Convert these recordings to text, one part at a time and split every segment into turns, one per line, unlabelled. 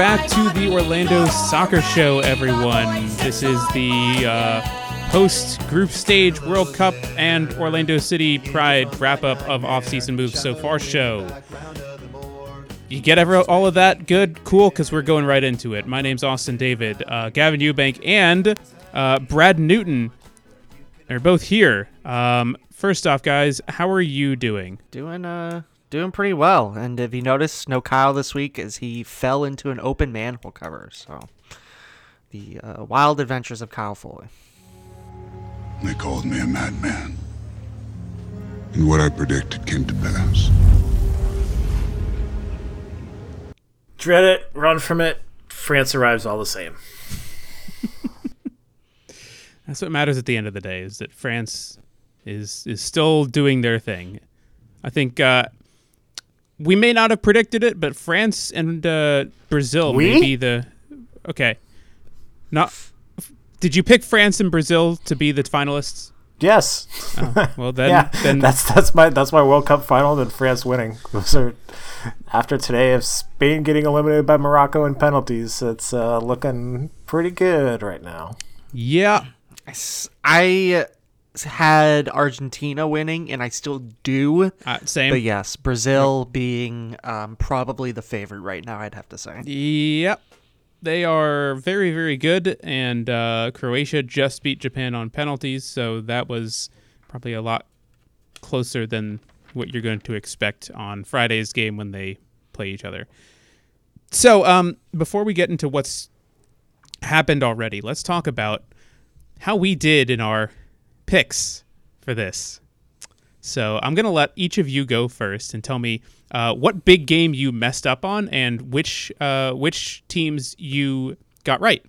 back to the Orlando Soccer Show, everyone. This is the uh, post group stage World Cup and Orlando City Pride wrap up of off season moves so far show. You get all of that? Good, cool, because we're going right into it. My name's Austin David, uh, Gavin Ewbank, and uh, Brad Newton. They're both here. Um, first off, guys, how are you doing?
Doing uh doing pretty well. And if you notice, no Kyle this week as he fell into an open manhole cover. So the uh, wild adventures of Kyle Foley.
They called me a madman. And what I predicted came to pass.
Dread it, run from it. France arrives all the same.
That's what matters at the end of the day is that France is is still doing their thing. I think uh, we may not have predicted it, but France and uh, Brazil
We?
may be the okay. Not did you pick France and Brazil to be the finalists?
Yes.
Oh, well then,
yeah.
then
that's that's my that's my World Cup final Then France winning. Those are after today of Spain getting eliminated by Morocco in penalties. It's uh, looking pretty good right now.
yeah.
I s- I had Argentina winning, and I still do.
Uh, same.
But yes, Brazil being um, probably the favorite right now, I'd have to say.
Yep. They are very, very good, and uh, Croatia just beat Japan on penalties, so that was probably a lot closer than what you're going to expect on Friday's game when they play each other. So, um, before we get into what's happened already, let's talk about how we did in our picks for this. So I'm gonna let each of you go first and tell me uh, what big game you messed up on and which uh, which teams you got right.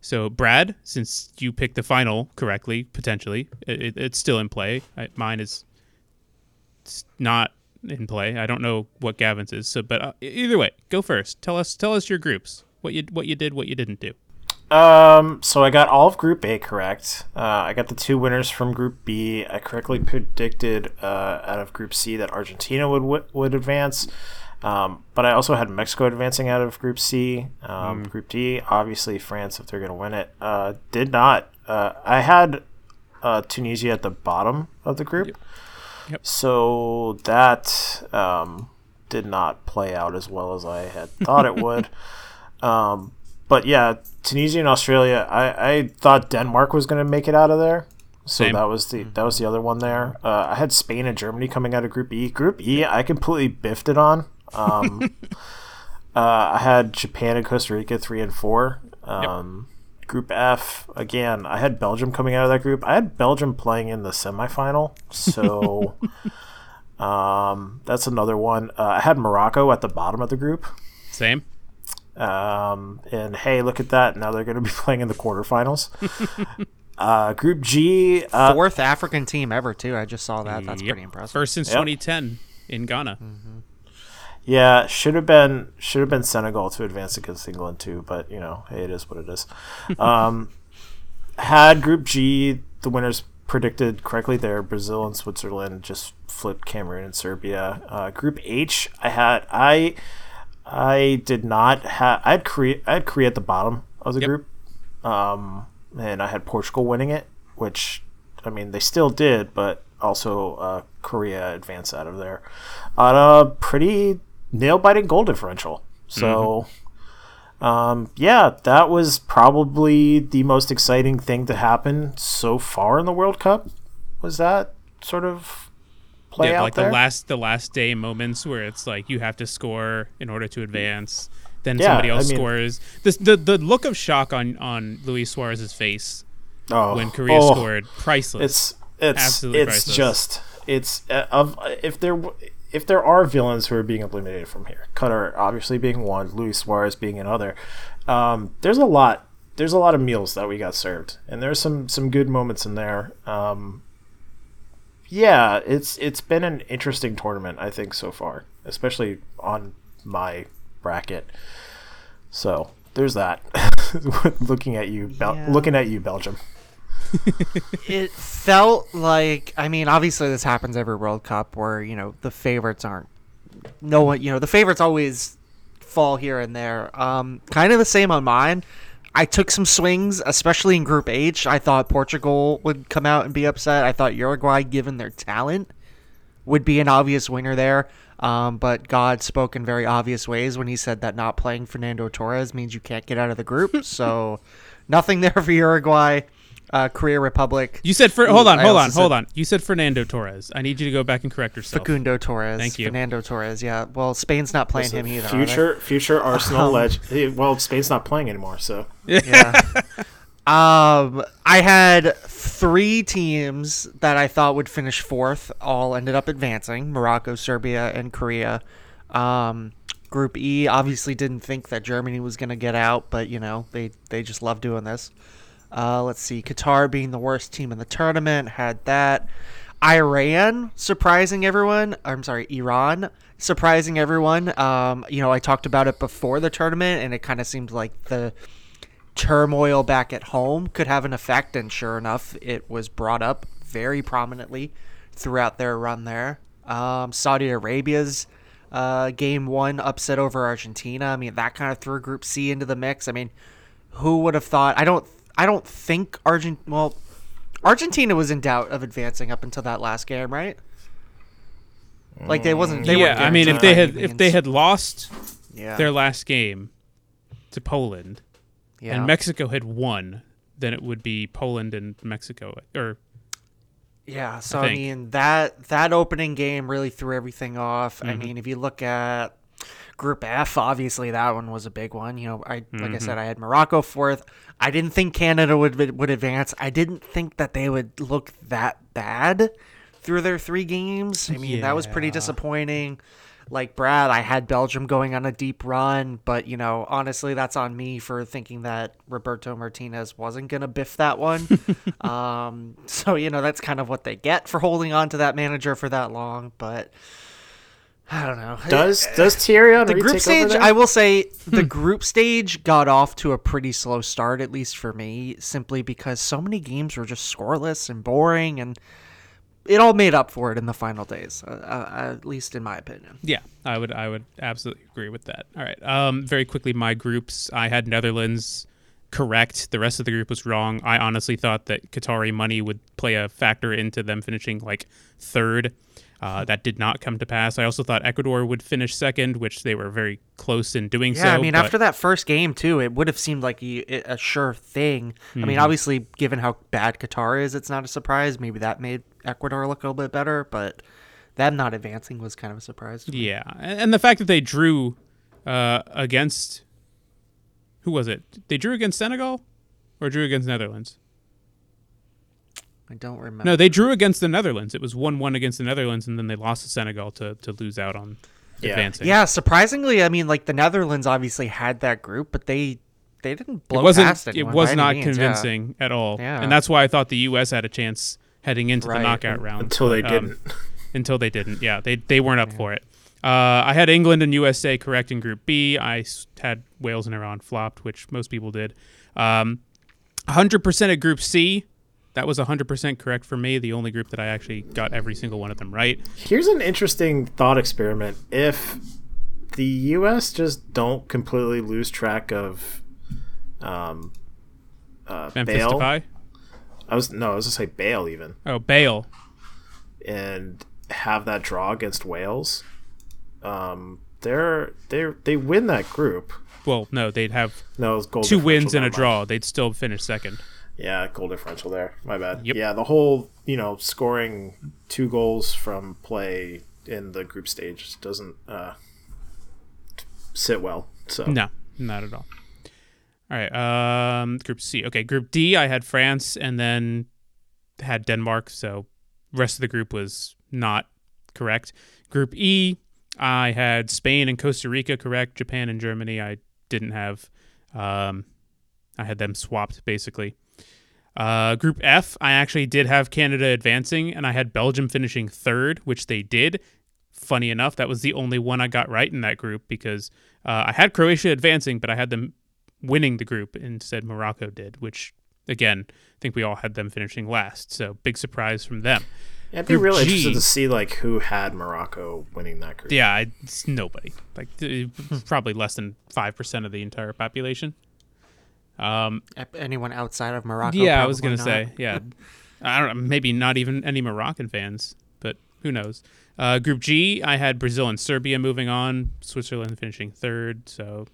So Brad, since you picked the final correctly, potentially it, it- it's still in play. Mine is not in play. I don't know what Gavin's is. So, but uh, either way, go first. Tell us tell us your groups. What you what you did, what you didn't do.
Um, so I got all of Group A correct. Uh, I got the two winners from Group B. I correctly predicted uh, out of Group C that Argentina would w- would advance. Um, but I also had Mexico advancing out of Group C. Um, Group D, obviously France if they're going to win it. Uh, did not. Uh, I had uh, Tunisia at the bottom of the group.
Yep.
So that um, did not play out as well as I had thought it would. But yeah, Tunisia and Australia. I, I thought Denmark was going to make it out of there. So
Same.
that was the that was the other one there. Uh, I had Spain and Germany coming out of Group E. Group E, I completely biffed it on. Um, uh, I had Japan and Costa Rica three and four. Um, Group F again. I had Belgium coming out of that group. I had Belgium playing in the semifinal. So um, that's another one. Uh, I had Morocco at the bottom of the group.
Same.
Um, and hey, look at that! Now they're going to be playing in the quarterfinals. uh, group G, uh,
Fourth African team ever, too. I just saw that. That's
Yep.
pretty impressive.
First since
Yep.
2010 in Ghana.
yeah, should have been should have been Senegal to advance against England too, but you know, hey, it is what it is. Um, had Group G the winners predicted correctly there. Brazil and Switzerland just flipped Cameroon and Serbia. Uh, group H, I had I I did not have I had Korea I had Korea at the bottom of the
Yep.
group, um, and I had Portugal winning it, which I mean they still did, but also uh, Korea advanced out of there on a pretty nail biting goal differential. So. Um, yeah, that was probably the most exciting thing to happen so far in the World Cup. Was that sort of play
yeah,
out
like
there?
the last the last day moments where it's like you have to score in order to advance. Then
Yeah,
somebody else
I mean-
scores. This the the look of shock on on Luis Suarez's face
oh,
when Korea
oh,
scored, priceless.
It's it's
Absolutely
it's
priceless.
just it's uh, of if there if there are villains who are being eliminated from here, Qatar obviously being one, Luis Suarez being another. Um, there's a lot. There's a lot of meals that we got served, and there's some some good moments in there. Um, yeah, it's it's been an interesting tournament, I think, so far, especially on my bracket. So there's that. looking at you, Bel-
Yeah.
looking at you, Belgium.
it felt like I mean, obviously this happens every World Cup where you know the favorites aren't. No one, you know, the favorites always fall here and there. Um, kind of the same on mine. I took some swings, especially in Group H. I thought Portugal would come out and be upset. I thought Uruguay, given their talent, would be an obvious winner there. Um, but God spoke in very obvious ways when he said that not playing Fernando Torres means you can't get out of the group. so nothing there for Uruguay. Uh, Korea Republic.
You said for hold on, hold on, hold on. You said Fernando Torres. I need you to go back and correct yourself.
Facundo Torres.
Thank you.
Fernando Torres, yeah. Well, Spain's not playing him either.
Future future Arsenal legend. Well, Spain's not playing anymore, so
Yeah. um, I had three teams that I thought would finish fourth. All ended up advancing: Morocco, Serbia, and Korea. Um, Group E obviously didn't think that Germany was going to get out, but you know they they just love doing this. Uh, let's see, Qatar being the worst team in the tournament had that. Iran surprising everyone. I'm sorry, Iran surprising everyone. Um, you know, I talked about it before the tournament, and it kind of seemed like the turmoil back at home could have an effect, and sure enough, it was brought up very prominently throughout their run there. Um, Saudi Arabia's uh, game one upset over Argentina. I mean, that kind of threw Group C into the mix. I mean, who would have thought? I don't. I don't think Argent. Well, Argentina was in doubt of advancing up until that last game, right? Like they wasn't. They
yeah, I mean, if they had if they had lost
yeah,
their last game to Poland
yeah.
and Mexico had won, then it would be Poland and Mexico or
Yeah, so
I
I, mean that that opening game really threw everything off.
Mm-hmm.
I mean, if you look at Group F, obviously that one was a big one. You know, I like
Mm-hmm.
I said, I had Morocco fourth. I didn't think Canada would would advance. I didn't think that they would look that bad through their three games. I mean, that was pretty disappointing. Like Brad, I had Belgium going on a deep run, but you know, honestly, that's on me for thinking that Roberto Martinez wasn't gonna biff that one. um, so you know, that's kind of what they get for holding on to that manager for that long. But I don't know.
does does Thierry Henry
the group stage? I will say the group stage got off to a pretty slow start, at least for me, simply because so many games were just scoreless and boring, and it all made up for it in the final days. Uh, uh, at least in my opinion.
Yeah, I would I would absolutely agree with that. All right. Um very quickly my groups, I had Netherlands correct. The rest of the group was wrong. I honestly thought that Qatari money would play a factor into them finishing like third. Uh, that did not come to pass. I also thought Ecuador would finish second, which they were very close in doing so.
Yeah, I mean,
but-
after that first game too, it would have seemed like a, a sure thing. I
Mm-hmm.
mean, obviously, given how bad Qatar is, it's not a surprise. Maybe that made Ecuador look a little bit better, but them not advancing was kind of a surprise. to me.
Yeah, and and the fact that they drew uh, against who was it? They drew against Senegal or drew against Netherlands?
I don't remember.
No, they drew against the Netherlands. It was one-one against the Netherlands, and then they lost to Senegal to to lose out on
Yeah.
advancing.
Yeah, surprisingly, I mean, like the Netherlands obviously had that group, but they they didn't blow
it wasn't.
past
It was not
means, yeah.
convincing at all.
Yeah.
and that's why I thought the U.S. had a chance heading into
Right.
the knockout round
until they
um,
didn't.
until they didn't. Yeah, they they weren't up for it. Uh, I had England and USA correct in Group B. I had Wales and Iran flopped, which most people did. Um, 100% of Group C. That was 100% correct for me. The only group that I actually got every single one of them right.
Here's an interesting thought experiment. If the U.S. just don't completely lose track of um, uh,
Memphis
Bale,
Depay.
I was no, I was gonna say Bale even,
Oh, Bale.
and have that draw against Wales. Um, they're they they win that group.
Well, no, they'd have
No,
two wins and a
mind.
draw. They'd still finish second.
Yeah, goal differential there. My bad.
Yep.
Yeah, the whole you know scoring two goals from play in the group stage doesn't uh, sit well. So
No, not at all. All right. Um, group C. Okay, Group D. I had France and then had Denmark. So rest of the group was not correct. Group E. I had Spain and Costa Rica correct. Japan and Germany. I didn't have. Um, I had them swapped basically. Uh, group F. I actually did have Canada advancing, and I had Belgium finishing third, which they did funny enough, that was the only one I got right in that group because uh, I had Croatia advancing, but I had them winning the group. Instead, Morocco did, which again, I think we all had them finishing last. So big surprise from them.
Yeah, I'd be
Group
really
G-
interested to see like who had Morocco winning that group.
Yeah, I- it's nobody. Like probably less than five percent of the entire population. Um,
Anyone outside of Morocco?
yeah, I was gonna
not.
say, yeah. I don't know, maybe not even any Moroccan fans, but who knows? Uh, group G, I had Brazil and Serbia moving on, Switzerland finishing third, so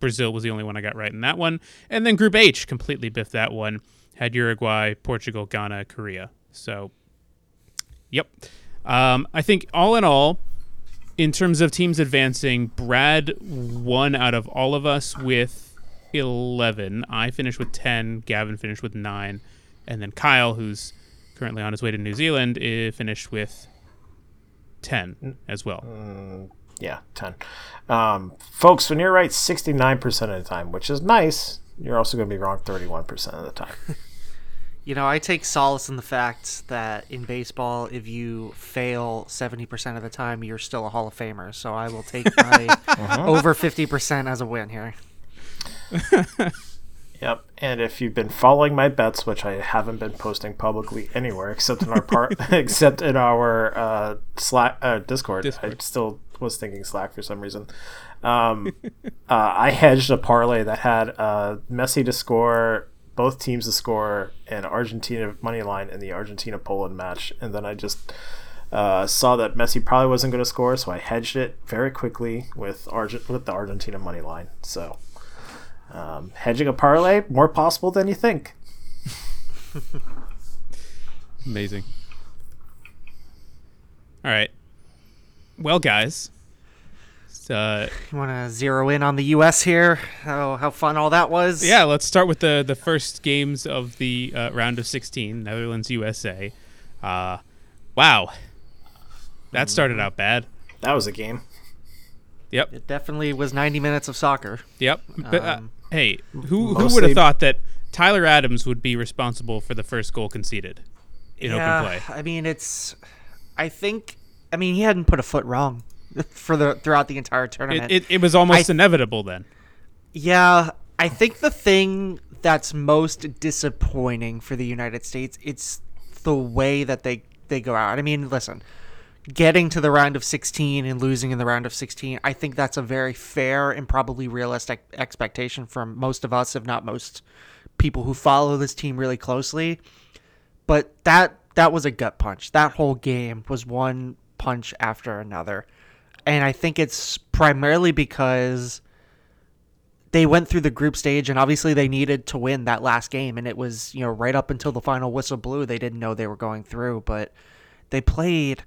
Brazil was the only one I got right in that one. And then Group H, completely biffed that one. Had Uruguay, Portugal, Ghana, Korea. So, yep. Um, I think all in all, in terms of teams advancing, Brad won out of all of us with 11. I finished with 10. Gavin finished with 9. And then Kyle, who's currently on his way to New Zealand, eh, finished with 10 as well.
Yeah, ten. Um, folks, when you're right 69% of the time, which is nice, you're also going to be wrong 31% of the time.
You know, I take solace in the fact that in baseball, if you fail 70% of the time, you're still a Hall of Famer. So I will take my
Uh-huh.
over 50% as a win here.
Yep. And if you've been following my bets, which I haven't been posting publicly anywhere except in our part, except in our uh, Slack uh, Discord.
Discord.
I still was thinking Slack for some reason. Um, uh, I hedged a parlay that had uh, Messi to score, both teams to score, and Argentina money line in the Argentina Poland match, and then I just. Uh, saw that Messi probably wasn't going to score, so I hedged it very quickly with Argent with the Argentina money line. So um, hedging a parlay more possible than you think.
Amazing. All right. Well, guys. Uh,
You want to zero in on the U.S. here? How, how fun all that was?
yeah, let's start with the the first games of the uh, round of 16, Netherlands USA. Uh, wow, that started out bad.
That was a game.
Yep,
It definitely was 90 minutes of soccer.
yep. But uh,
Um,
hey, who who would have thought that Tyler Adams would be responsible for the first goal conceded in
yeah,
open play?
I mean, it's. I think. I mean, he hadn't put a foot wrong for the throughout the entire tournament.
It, it, it was almost
I-
inevitable then.
Yeah, I think the thing that's most disappointing for the United States it's the way that they they go out. I mean, listen, getting to the round of 16 and losing in the round of 16, I think that's a very fair and probably realistic expectation from most of us, if not most people who follow this team really closely. But that that was a gut punch. That whole game was one punch after another. And I think it's primarily because they went through the group stage and obviously they needed to win that last game and it was you know right up until the final whistle blew they didn't know they were going through but they played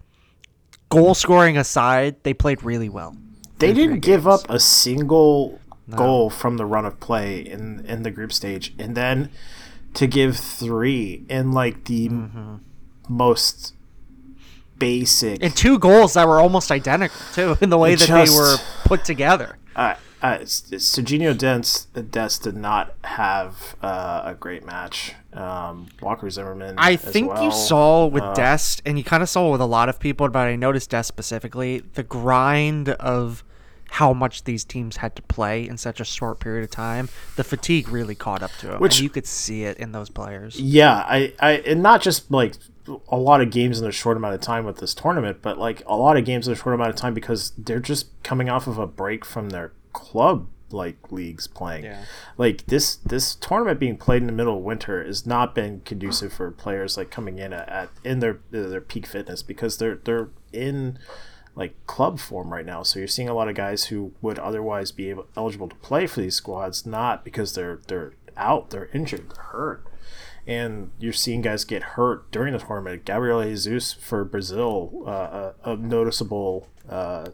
goal scoring aside they played really well
They didn't give
games.
up a single goal from the run of play in in the group stage, and then to give three in like the
Mm-hmm.
most basic.
and two goals that were almost identical too in the way that
just-
they were put together
uh, uh, Serginho Dest Dest did not have uh, a great match. Um, Walker Zimmerman.
I think
well.
you saw with
Uh,
Dest, and you kind of saw with a lot of people, but I noticed Dest specifically, the grind of how much these teams had to play in such a short period of time. The fatigue really caught up to him,
Which-
and you could see it in those players.
Yeah, I, I, and not just like a lot of games in a short amount of time with this tournament, but like a lot of games in a short amount of time because they're just coming off of a break from their club like leagues playing.
Yeah.
Like this this tournament being played in the middle of winter has not been conducive for players like coming in at, at in their their peak fitness because they're they're in like club form right now. So you're seeing a lot of guys who would otherwise be able, eligible to play for these squads, not because they're they're out, they're injured, they're hurt and you're seeing guys get hurt during the tournament. Gabriel Jesus for Brazil, uh, a, a noticeable uh,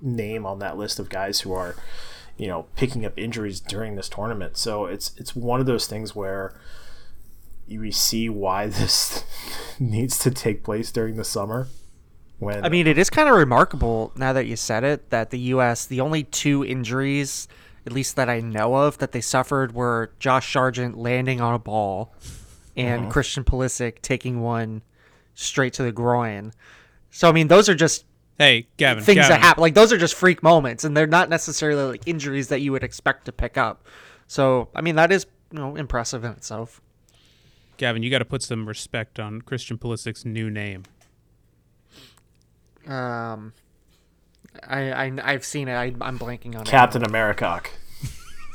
name on that list of guys who are, you know, picking up injuries during this tournament. So it's it's one of those things where you see why this needs to take place during the summer. When
I mean, it is kind of remarkable now that you said it that the U.S. the only two injuries, at least that I know of, that they suffered were Josh Sargent landing on a ball, and uh-huh. Christian Pulisic taking one straight to the groin. So I mean, those are just
Hey, Gavin.
things
Gavin,
that happen. Like those are just freak moments, and they're not necessarily like injuries that you would expect to pick up. So I mean, that is you know impressive in itself.
Gavin, you got to put some respect on Christian Pulisic's new name.
Um, I, I I've seen it. I, I'm blanking on it.
Captain America.
it.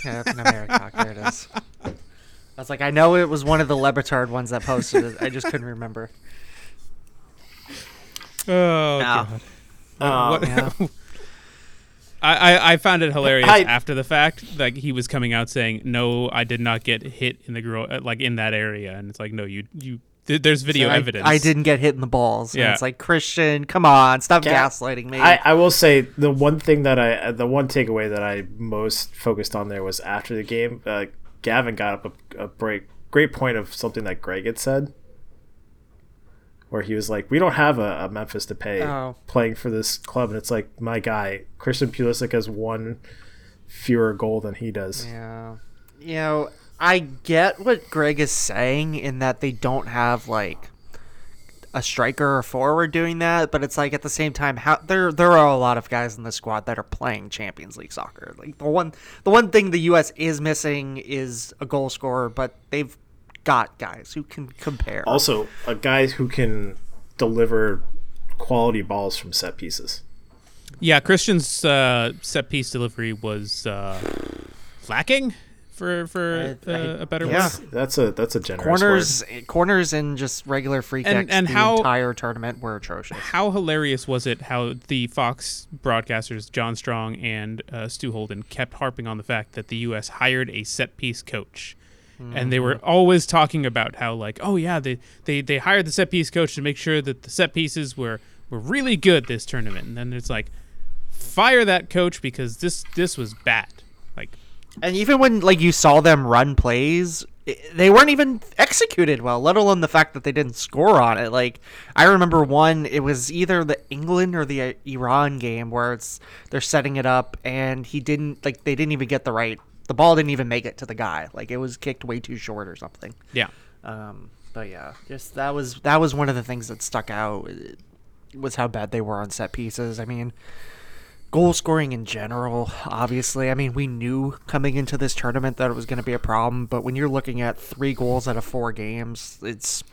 Captain America. There it is. I was like, I know it was one of the Le Batard ones that posted it. I just couldn't remember.
Oh,
Now,
Um,
What-
yeah.
I, I, I found it hilarious
I-
after the fact. Like he was coming out saying, "No, I did not get hit in the girl like in that area," and it's like, "No, you you." Th- there's video
I,
evidence.
I didn't get hit in the balls. Yeah.
Yeah.
it's like Christian, come on, stop
Ga-
gaslighting me.
I, I will say the one thing that I the one takeaway that I most focused on there was after the game. Uh, Gavin got up a, a great great point of something that Greg had said, where he was like, "We don't have a, a Memphis Depay
Oh.
playing for this club," and it's like, my guy Christian Pulisic has one fewer goal than he does.
Yeah. You know, I get what Greg is saying in that they don't have like a striker or forward doing that, but it's like at the same time how there there are a lot of guys in the squad that are playing Champions League soccer. Like the one the one thing the US is missing is a goal scorer, but they've got guys who can compare.
Also, a guy who can deliver quality balls from set pieces.
Yeah, Christian's uh, set piece delivery was uh, lacking for for
I- I-
uh, a better
yeah.
word.
That's a that's a generous
corners corners and just regular free kicks
And- and
the
how-
entire tournament were atrocious.
How hilarious was it how the Fox broadcasters John Strong and uh, Stu Holden kept harping on the fact that the U.S. hired a set piece coach. And they were always talking about how, like, oh yeah, they, they, they hired the set piece coach to make sure that the set pieces were, were really good this tournament. And then it's like, fire that coach because this this was bad. Like,
And even when like you saw them run plays, they weren't even executed well. Let alone the fact that they didn't score on it. Like I remember one, it was either the England or the uh, Iran game where it's they're setting it up and he didn't like they didn't even get the right. The ball didn't even make it to the guy. Like it was kicked way too short or something.
yeah,
Um, but yeah, just that was that was one of the things that stuck out uh, was how bad they were on set pieces. I mean, goal scoring in general, obviously. I mean, we knew coming into this tournament that it was going to be a problem, but when you're looking at three goals out of four games, it's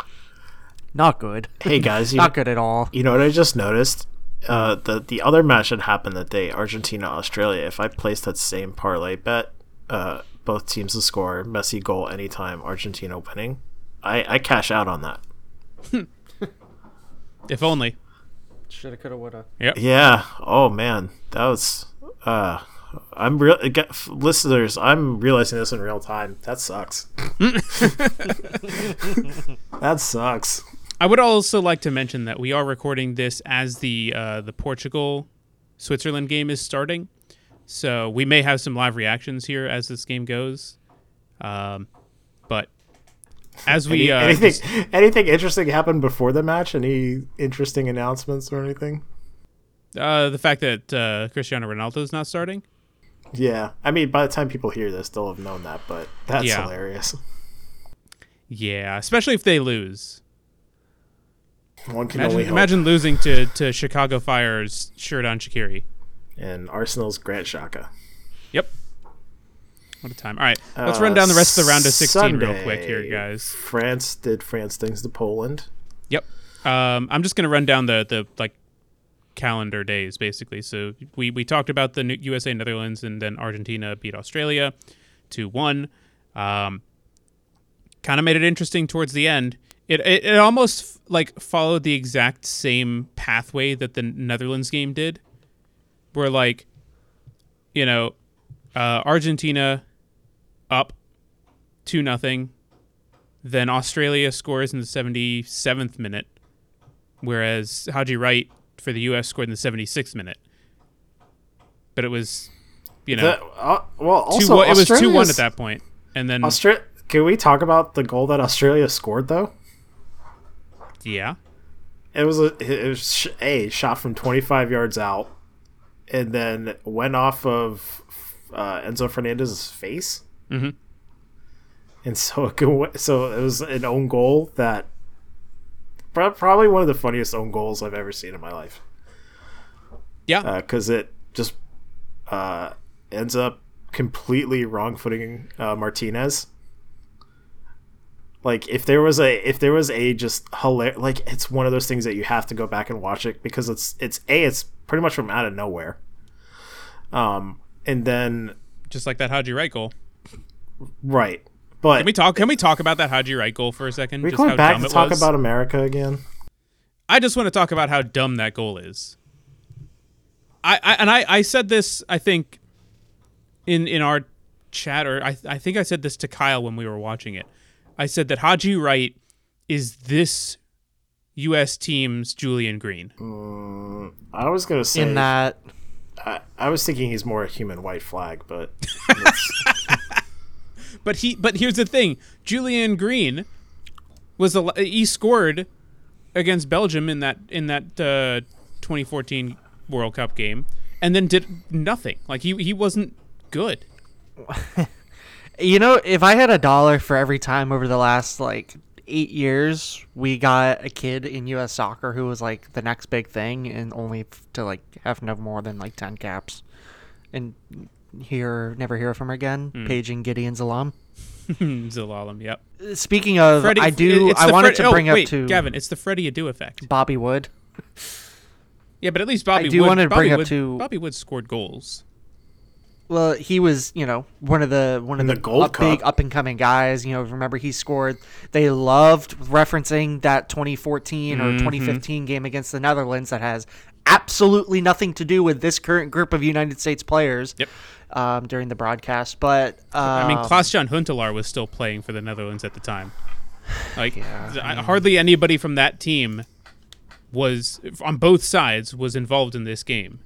not good.
Hey guys, you,
not good at all.
you know what I just noticed? Uh, the the other match that happened that day, Argentina Australia. If I placed that same parlay bet, uh, both teams to score Messi goal anytime, Argentina winning, I I cash out on that.
if only.
Shoulda, coulda, woulda.
Yep.
Yeah. Oh man, that was. Uh, I'm real listeners. I'm realizing this in real time. That sucks. that sucks.
I would also like to mention that we are recording this as the uh, the Portugal Switzerland game is starting, so we may have some live reactions here as this game goes. Um, but as we
Any-
uh,
anything anything interesting happened before the match? Any interesting announcements or anything?
uh, the fact that uh, Cristiano Ronaldo is not starting.
Yeah, I mean, by the time people hear this, they'll have known that. But that's
Yeah.
hilarious.
Yeah, especially if they lose.
One can
Imagine,
only hope.
imagine losing to, to Chicago Fire's Xherdan Shaqiri.
And Arsenal's Granit Xhaka.
Yep. What a time. All right, let's run down the rest of the round of 16 real quick here,
Uh,
guys.
France did France things to Poland.
Yep. Um, I'm just gonna run down the the like calendar days basically. So we we talked about the New- USA Netherlands and then Argentina beat Australia two one. Um, kind of made it interesting towards the end. It it, it almost like followed the exact same pathway that the Netherlands game did, where like, you know, uh, Argentina up two nothing. Then Australia scores in the 77th minute, whereas Haji Wright for the U.S. scored in the 76th minute. But it was, you know,
The- uh, well, also
one- it was two one at that point, and then
Can we talk about the goal that Australia scored though?
yeah,
It was a it was a shot from 25 yards out, and then went off of uh, Enzo Fernandez's face.
Mhm.
And so it go- so it was an own goal that probably one of the funniest own goals I've ever seen in my life.
yeah,
because it just uh, ends up completely wrong footing uh, Martinez Like if there was a if there was a just hilarious like it's one of those things that you have to go back and watch it because it's it's a it's pretty much from out of nowhere. Um and then
Just like that Haji Wright goal.
right, but
Can we talk? Can we talk about that Haji Wright goal for a second?
we going back to talk
was?
about America again.
I just want to talk about how dumb that goal is. I, I and I, I said this I think in in our chat or I I think I said this to Kyle when we were watching it. I said that Haji Wright is this U.S. team's Julian Green.
I was gonna say
In that,
I, I was thinking he's more a human white flag, but
But he but here's the thing: Julian Green was a he scored against Belgium in that in that uh, 2014 World Cup game, and then did nothing. Like he he wasn't good.
you know, if I had a dollar for every time over the last like eight years we got a kid in U.S. soccer who was like the next big thing, and only f- to like have no more than like ten caps, and hear never hear from her again. Hmm. Paging Gedion Zalam.
Zelalem, yep.
Speaking of,
Freddie,
I do. I wanted
Fred-
to
oh,
bring up to
Gavin. It's the Freddie Adu effect.
Bobby Wood.
Yeah, but at least Bobby.
I do
Wood,
wanna
Bobby
bring up to-
Bobby Wood scored goals.
Well, he was, you know, one of the one of the,
the
up, big up and coming guys. You know, remember he scored. They loved referencing that 2014 or 2015 game against the Netherlands that has absolutely nothing to do with this current group of United States players.
Yep.
Um, during the broadcast, but um,
I mean, Klaas-Jan Huntelaar was still playing for the Netherlands at the time. Like,
Yeah,
I- hardly anybody from that team was on both sides was involved in this game.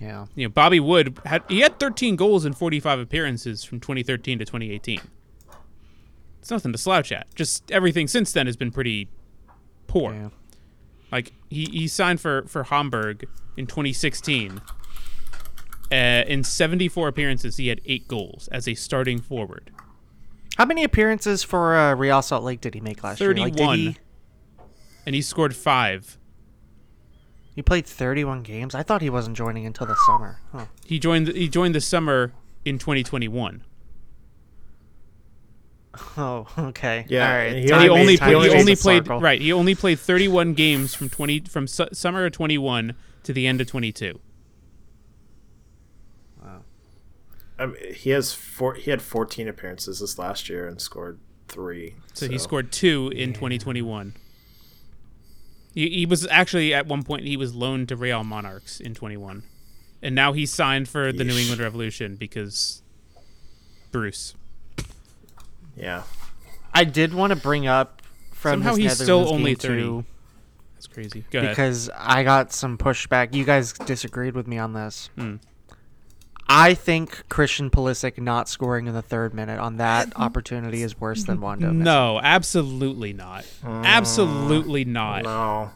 Yeah,
You know, Bobby Wood had he had 13 goals in 45 appearances from 2013 to 2018. It's nothing to slouch at. Just everything since then has been pretty poor.
yeah.
Like he, he signed for for Hamburg in 2016. Uh, in 74 appearances, he had eight goals as a starting forward.
How many appearances for uh, Real Salt Lake did he make last year? Like,
31.
he,
And he scored five.
He played 31 games. I thought he wasn't joining until the summer. Huh.
He joined. He joined the summer in 2021.
Oh, okay.
Yeah,
All right.
he
Time
he
only-
time
played, he only played
circle.
right. He only played 31 games from 20 from su- summer of 21 to the end of 22.
I mean, um, he has four. He had 14 appearances this last year and scored three.
So, he scored two in 2021. He, he was actually at one point he was loaned to Real Monarchs in 21, and now he's signed for the New England Revolution because Bruce.
Yeah,
I did want to bring up from
Somehow he's still only
game
30.
too,
That's crazy. Go ahead.
because I got some pushback. You guys disagreed with me on this.
Hmm.
I think Christian Pulisic not scoring in the third minute on that opportunity is worse than mm-hmm. Wondo. missing.
No, absolutely not. Mm. Absolutely not.
no.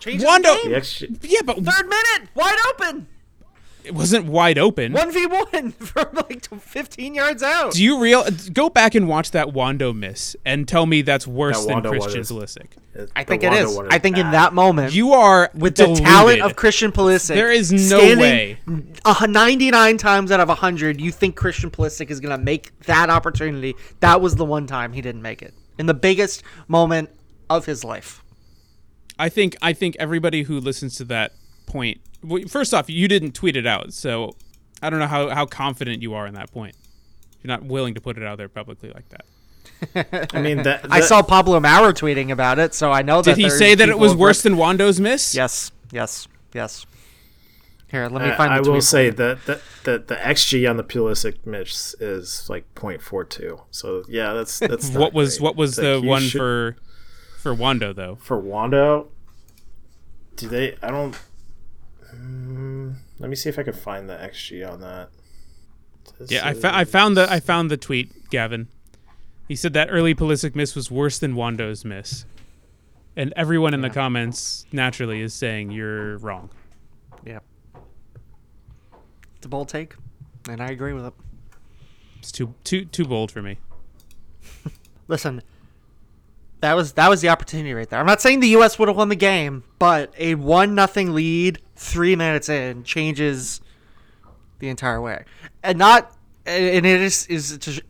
Changes
Wondo-
the
The
game.
Yeah, but
Third minute, wide open,
it wasn't wide open.
one v one from like 15 yards out.
Do you real go back and watch that Wondo miss and tell me that's worse
That
than Christian
was-
Pulisic?
I think it is. I think in that moment,
You are
with the talent of Christian Pulisic,
There is no way.
99 times out of 100, you think Christian Pulisic is going to make that opportunity. That was the one time he didn't make it. In the biggest moment of his life.
I think I think everybody who listens to that point. First off, you didn't tweet it out, so I don't know how, how confident you are in that point. You're not willing to put it out there publicly like that.
I mean, that,
I saw Pablo Maurer tweeting about it, so I know that
Did he say that it was
who-
worse than Wondo's miss?
Yes, yes, yes. Here, let me
I,
find the
I
tweet.
will say that the, the the XG on the Pulisic miss is like 0.42. So yeah, that's that's not
What was
great.
what was
It's
the
like
one
should-
for for Wondo though?
for Wondo? Do they? I don't. Let me see if I can find the XG on that. This
Yeah, I, fa- I found the I found the tweet, Gavin. He said that early Pulisic miss was worse than Wondo's miss. And everyone in the comments naturally is saying you're wrong.
Yeah, It's a bold take, and I agree with it.
It's too too too bold for me.
Listen, that was that was the opportunity right there. I'm not saying the U.S. would have won the game, but a one nothing lead three minutes in changes the entire way, and not and it is is to,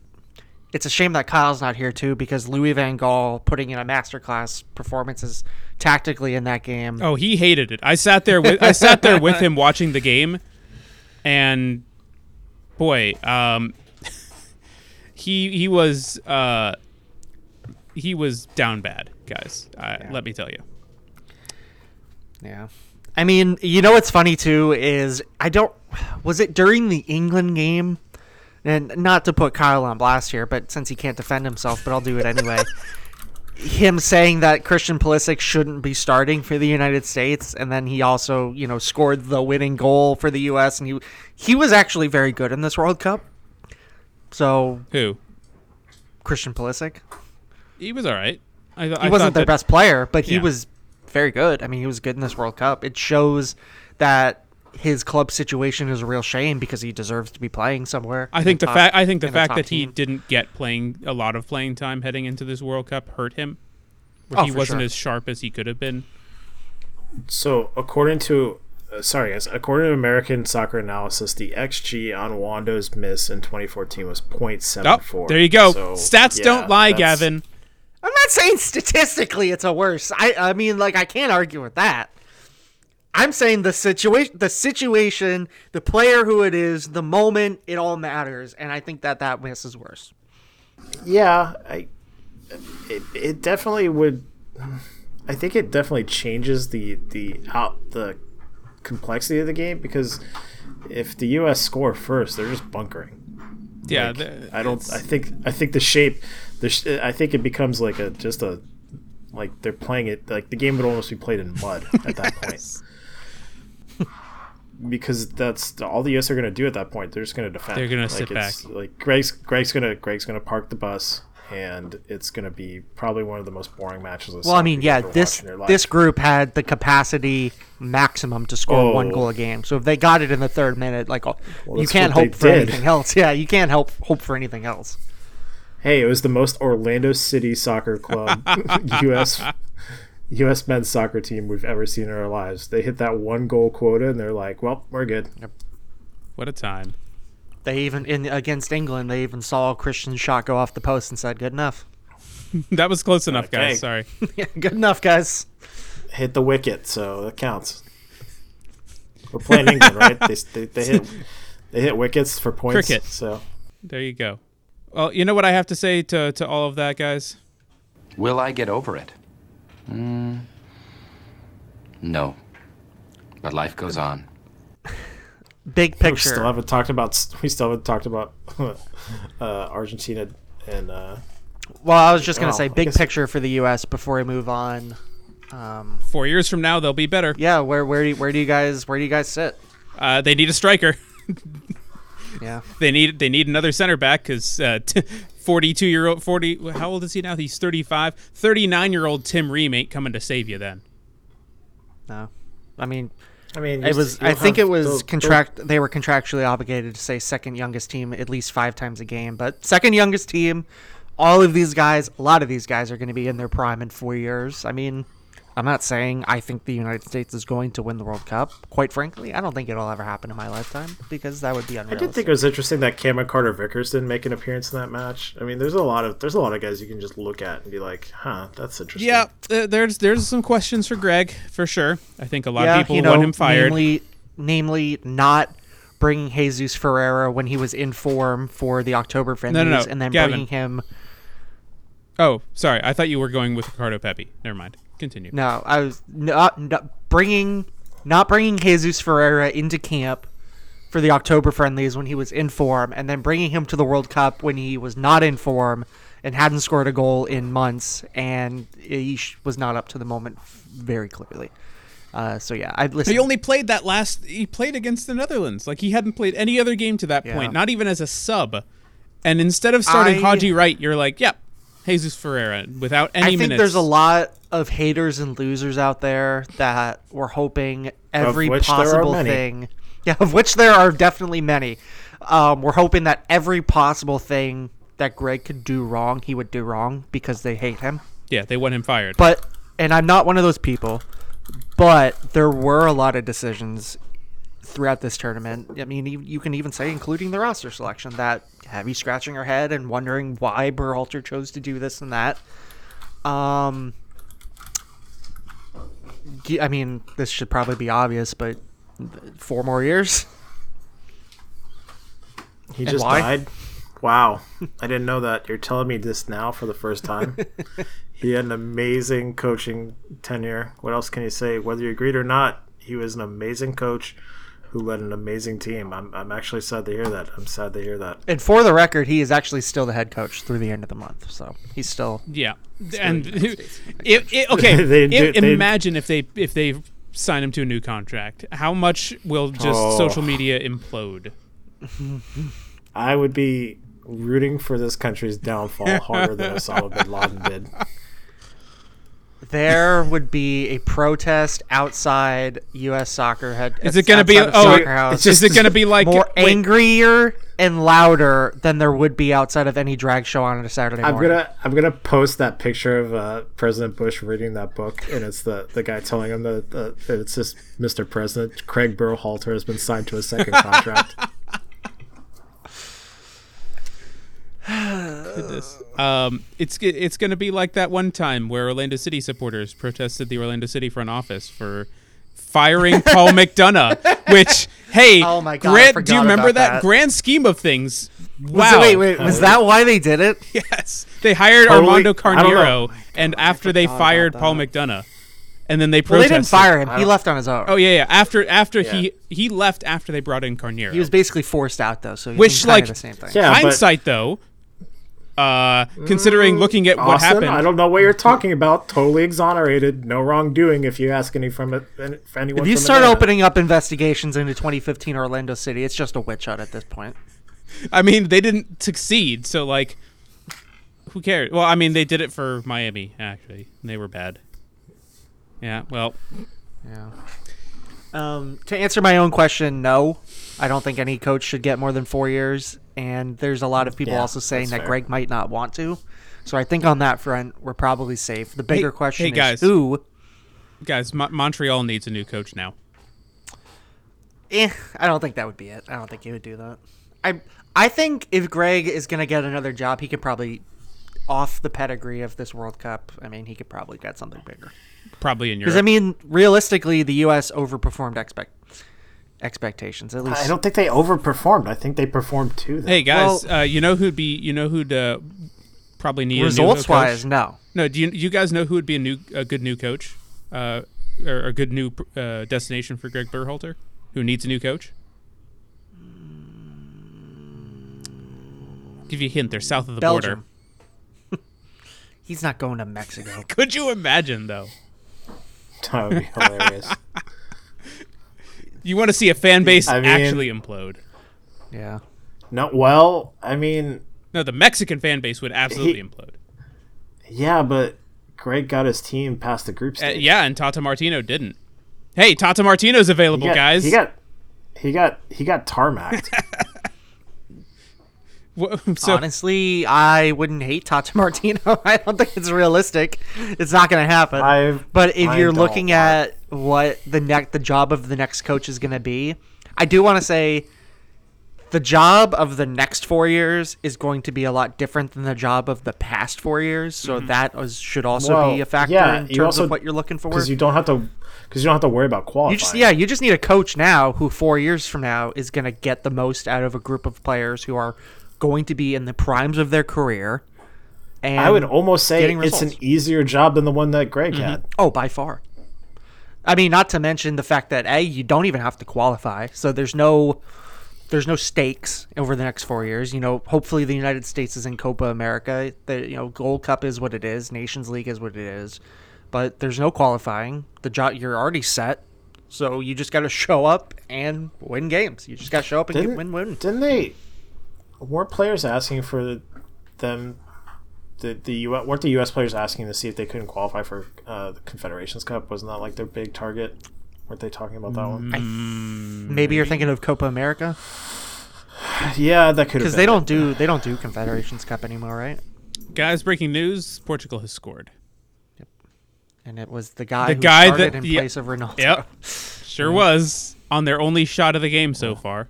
it's a shame that Kyle's not here too because Louis Van Gaal putting in a masterclass performances tactically in that game.
Oh, he hated it. I sat there with I sat there with him watching the game, and boy, um, he he was uh, he was down bad, guys. Uh, Let me tell you.
Yeah. I mean, you know what's funny too is I don't was it during the England game? And not to put Kyle on blast here, but since he can't defend himself, but I'll do it anyway. him saying that Christian Pulisic shouldn't be starting for the United States, and then he also, you know, scored the winning goal for the U.S. and he he was actually very good in this World Cup. So
Who?
Christian Pulisic,
He was all right. I,
he
I
wasn't their
that-
best player, but he
Yeah.
was very good. I mean, he was good in this World Cup. It shows that his club situation is a real shame because he deserves to be playing somewhere.
I think the
top-
fact I think the fact
top
that he
team.
didn't get playing a lot of playing time heading into this World Cup hurt him. Where
Oh,
he
for
wasn't
sure.
as sharp as he could have been.
So, according to, uh, sorry guys, according to American Soccer Analysis, the XG on Wondo's miss in 2014 was
Oh,
0.74.
there you go.
So,
Stats
yeah,
don't lie, Gavin.
I'm not saying statistically it's a worse. I I mean like I can't argue with that. I'm saying the situation the situation, the player who it is, the moment, it all matters and I think that that miss is worse.
Yeah, I, it, it definitely would. I think it definitely changes the the out the complexity of the game because if the U.S. score first, they're just bunkering.
Yeah,
Like,
the-
I don't. I think. I think the shape. The. Sh- I think it becomes like a just a. Like they're playing it. Like the game would almost be played in mud at that point. Because that's all the US are going to do at that point. They're just going to defend.
They're gonna
like
sit back.
Like Greg's. Greg's gonna. Greg's gonna park the bus, and it's going to be probably one of the most boring matches. Of
Well, I mean, yeah, this
watched in your life.
this group had the capacity maximum to score one
Oh.
goal a game. So if they got it in the third minute, like oh, you can't hope for
did.
anything else. Yeah, you can't help hope for anything else.
Hey, it was the most Orlando City Soccer Club U.S. U.S. men's soccer team we've ever seen in our lives. They hit that one goal quota, and they're like, "Well, we're good."
what a time.
They even in against England, they even saw a Christian shot go off the post and said, "Good enough."
That was close enough,
Okay.
guys. Sorry.
yeah, good enough, guys.
Hit the wicket, so that counts. We're playing England, right? They, they, they hit they hit wickets for points.
Cricket.
So
There you go. Well, you know what I have to say to to all of that, guys.
Will I get over it? Mm, no. But life goes on.
Big picture.
we
picture.
still haven't talked about we still haven't talked about uh, Argentina and uh,
Well, I was just gonna
Oh,
say big picture for the U.S. before we move on. Um,
Four years from now, they'll be better.
yeah, where where do you, where do you guys where do you guys sit?
Uh, they need a striker.
Yeah,
They need they need another center back because uh, t- 42 year old 40 how old is he now? He's 35. 39 year old Tim Ream ain't coming to save you then.
no, I mean
I mean,
it was. I think it was
they'll-
contract. They were contractually obligated to say second youngest team at least five times a game, but second youngest team. All of these guys, a lot of these guys are going to be in their prime in four years. I mean, I'm not saying I think the United States is going to win the World Cup. Quite frankly, I don't think it'll ever happen in my lifetime because that would be
unreal.
I
did think it was interesting that Cameron Carter Vickers didn't make an appearance in that match. I mean, there's a lot of there's a lot of guys you can just look at and be like, "Huh, that's interesting."
Yeah, uh, there's there's some questions for Greg for sure. I think a lot of people
you know,
want him fired.
Namely, namely, not bringing Jesus Ferreira when he was in form for the October friendlies,
no,
and then
Gavin.
bringing him.
oh, sorry. I thought you were going with Ricardo Pepi. Never mind. Continue.
No, I was not, not bringing, not bringing Jesus Ferreira into camp for the October friendlies when he was in form, and then bringing him to the World Cup when he was not in form and hadn't scored a goal in months, and he sh- was not up to the moment very clearly. Uh, so yeah, I listen.
He only played that last. He played against the Netherlands. Like he hadn't played any other game to that
Yeah.
point, not even as a sub. And instead of starting
I-
Haji Wright, you're like, yep, Jesus Ferreira without any
I think
minutes.
there's a lot of haters and losers out there that were hoping every
which there are
possible thing. Yeah, of which there are definitely many. Um, we're hoping that every possible thing that Greg could do wrong, he would do wrong because they hate him.
Yeah, they want him fired.
But and I'm not one of those people, but there were a lot of decisions throughout this tournament. I mean, you, can even say, including the roster selection, that heavy scratching our head and wondering why Berhalter chose to do this and that. Um, I mean, this should probably be obvious, but four more years.
He
And
just
why?
died. Wow, I didn't know that. You're telling me this now for the first time. he had an amazing coaching tenure. What else can you say? Whether you agreed or not, he was an amazing coach who led an amazing team. I'm, I'm actually sad to hear that. I'm sad to hear that.
And for the record, he is actually still the head coach through the end of the month, so he's still.
Yeah, and it, it, okay.
They do-
i-
they-
imagine if they if they sign him to a new contract, how much will just
Oh.
social media implode?
I would be rooting for this country's downfall harder than Osama bin Laden did.
There would be a protest outside U.S. soccer head.
Is it going to be?
outside
Oh,
soccer house.
it's
is it going to be like
more
wait,
angrier and louder than there would be outside of any drag show on a Saturday
I'm
morning.
gonna I'm gonna post that picture of uh, President Bush reading that book, and it's the, the guy telling him that, that it's just Mr. President Craig Berhalter has been signed to a second contract.
Goodness. Um, it's it's going to be like that one time where Orlando City supporters protested the Orlando City front office for firing Paul McDonough. Which, hey,
Oh my God,
Grant, do you remember that?
that.
grand scheme of things?
Was
Wow.
it- wait, wait, was that why they did it?
Yes, they hired
Totally-
Armando
I don't know.
Carneiro, and after they fired Paul McDonough, and then they
Well, they didn't fire him. He left on his own.
Oh yeah, yeah. After after he he left after they brought in Carneiro.
He was basically forced out though, so
Which,
which
like-
the same thing.
Yeah, but
Hindsight though, uh, considering looking at what
Austin,
happened,
I don't know what you're talking about. Totally exonerated, no wrongdoing. If you ask any from it, for anyone,
If you
from
start
Atlanta.
opening up investigations into 2015 Orlando City, it's just a witch hunt at this point.
I mean, they didn't succeed, so like, who cares? Well, I mean, they did it for Miami. Actually, they were bad. Yeah. Well,
Yeah. Um, to answer my own question, no, I don't think any coach should get more than four years. And there's a lot of people
Yeah,
also saying that
fair.
Greg might not want to. So I think on that front, we're probably safe. The bigger
Hey-
question
hey, guys.
is who.
guys, Mo- Montreal needs a new coach now.
Eh, I don't think that would be it. I don't think he would do that. I I think if Greg is gonna get another job, he could probably, off the pedigree of this World Cup, I mean, he could probably get something bigger.
Probably in Europe.
Because I mean, realistically, the U.S. overperformed expect expectations. At least
I don't think they overperformed. I think they performed too. Though.
hey guys,
well-
uh, you know who'd be? You know who'd uh, probably need a new
results
coach?
wise, no.
No, do you you guys know who would be a new a good new coach, uh, or a good new uh, destination for Greg Berhalter, who needs a new coach? Give you a hint. They're south of the
Belgium.
border.
He's not going to Mexico.
Could you imagine though?
that would be hilarious.
You want to see a fan base
I mean-
actually implode?
yeah.
no, well, I mean,
No, the Mexican fan base would absolutely
He-
implode.
yeah, but Greg got his team past the group
Uh,
stage.
yeah, and Tata Martino didn't. Hey, Tata Martino's available,
he got,
guys.
He got, he got, he got tarmacked.
Wha- so
Honestly, I wouldn't hate Tata Martino. I don't think it's realistic. It's not going to happen.
I-
but if
I
you're looking
want-
at what the next the job of the next coach is going to be, I do want to say the job of the next four years is going to be a lot different than the job of the past four years. So mm-hmm. that was, should also
Well,
be a factor
yeah,
in
you
terms
also-
of what you're looking for.
because you don't have to, because you don't have to worry about qualifying.
You just yeah, you just need a coach now who four years from now is going to get the most out of a group of players who are going to be in the primes of their career. And
I would almost say it's an easier job than the one that Greg
Mm-hmm.
had.
oh by far. I mean, not to mention the fact that a you don't even have to qualify, so there's no there's no stakes over the next four years. You know, hopefully the United States is in Copa America. The you know Gold Cup is what it is. Nations League is what it is. But there's no qualifying. The job you're already set. So you just got to show up and win games. You just got to show up and
Didn't,
win win.
didn't they? Weren't players asking for them? The the U weren't the U.S. players asking to see if they couldn't qualify for uh, the Confederations Cup? Wasn't that like their big target? Weren't they talking about that one?
Maybe you're thinking of Copa America
Yeah, that could
because they don't do they don't do Confederations Cup anymore, right?
guys, breaking news: Portugal has scored.
Yep, and it was the guy
The
who
guy
started
that-
in
yeah.
place of Ronaldo.
Yep, sure was on their only shot of the game so far.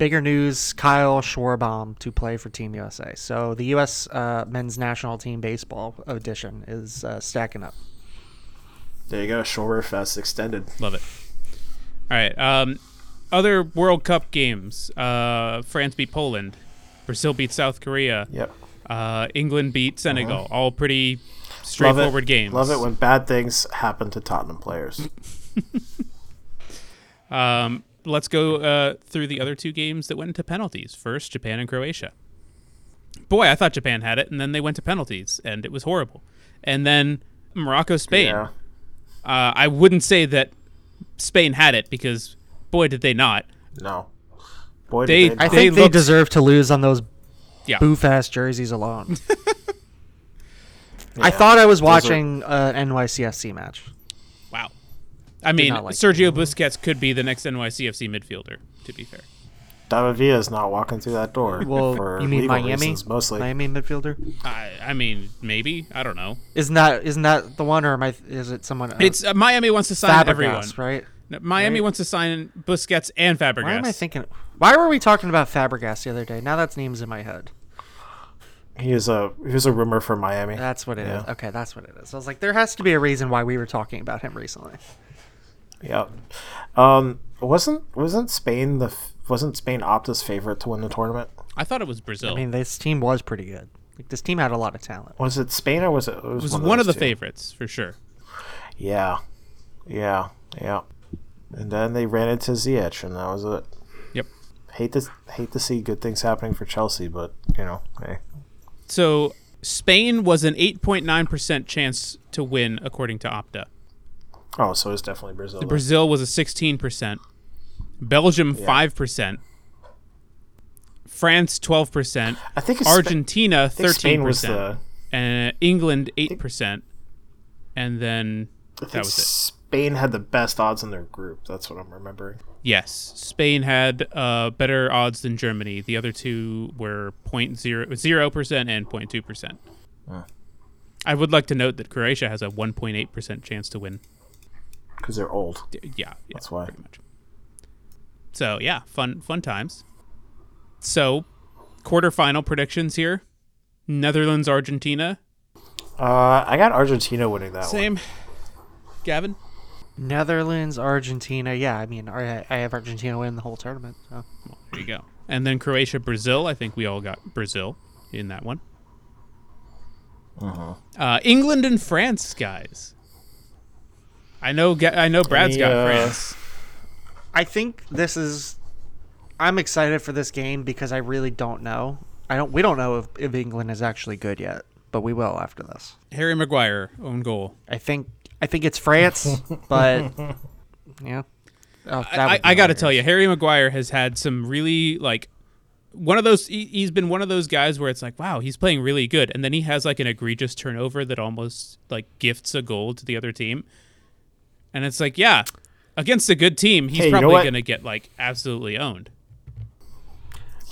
Bigger news: Kyle Schwarber to play for Team USA. So the U.S. Uh, men's national team baseball edition is uh, stacking up.
There you go. Shore Fest extended.
Love it. All right. Um, other World Cup games. Uh, France beat Poland. Brazil beat South Korea.
Yep.
Uh, England beat Senegal. All pretty straightforward
it.
games.
Love it when bad things happen to Tottenham players.
Um, let's go uh, through the other two games that went into penalties. First, Japan and Croatia. Boy, I thought Japan had it, and then they went to penalties, and it was horrible. And then Morocco, Spain.
Yeah.
Uh, I wouldn't say that Spain had it because, boy, did they not.
No. Boy,
They-
did
I
they,
They
think they
looked-
deserve to lose on those
Yeah.
boof ass jerseys alone. I thought I was
Those are-
watching uh, an NYCFC match.
Wow. I mean,
like
Sergio Busquets could be the next NYCFC midfielder. To be fair,
David Villa is not walking through that door.
Well,
for
you mean
legal
Miami?
reasons, mostly.
Miami midfielder.
I, I mean, maybe I don't know.
Isn't that isn't that the one, or am I? Is it someone?
It's uh, Miami wants to sign everyone.
Fabregas, right?
No, Miami
Right.
wants to sign Busquets and Fabregas.
Why am I thinking? Why were we talking about Fabregas the other day? Now that's name's in my head.
He is a he was a rumor for Miami.
That's what it is.
Yeah.
Okay, that's what it is. I was like, there has to be a reason why we were talking about him recently.
Yep. Um, wasn't wasn't Spain the wasn't Spain Opta's favorite to win the tournament?
I thought it was Brazil.
I mean, this team was pretty good. Like, this team had a lot of talent.
Was it Spain or was it? It was,
it was
one,
one of the
two.
favorites for sure.
Yeah, yeah, yeah. And then they ran into Ziyech, and that was it.
Yep.
Hate to hate to see good things happening for Chelsea, but you know, hey.
So Spain was an 8.9% chance to win according to Opta.
Oh, so it's definitely Brazil. then.
Brazil was a 16%. Belgium 5%. France 12%.
I think it's Spa-
Argentina
I think Spain was
13%.
the.
and England 8%. And then
I think
that was it.
Spain had the best odds in their group. That's what I'm remembering.
Yes, Spain had uh, better odds than Germany. The other two were 0.0 percent and 0.2 percent. I would like to note that Croatia has a 1.8 percent chance to win.
Because they're old.
Yeah, yeah,
That's why.
pretty much. So yeah, fun fun times. So, quarterfinal predictions here: Netherlands, Argentina.
Uh, I got Argentina winning that one.
Same. Gavin.
Netherlands, Argentina. Yeah, I mean, I, I have Argentina win the whole tournament. So.
There you go. And then Croatia, Brazil. I think we all got Brazil in that one.
Uh-huh.
Uh, England and France, guys. I know. Ga- I know. Brad's
Any,
got
uh,
France.
I think this is. I'm excited for this game because I really don't know. I don't. We don't know if, if England is actually good yet, but we will after this.
Harry Maguire own goal.
I think. I think it's France, but yeah. Oh, that
I, I got to tell you, Harry Maguire has had some really like one of those. He, he's been one of those guys where it's like, wow, he's playing really good, and then he has like an egregious turnover that almost like gifts a goal to the other team, and it's like, yeah, against a good team, he's
Hey, you know
probably gonna get like absolutely owned.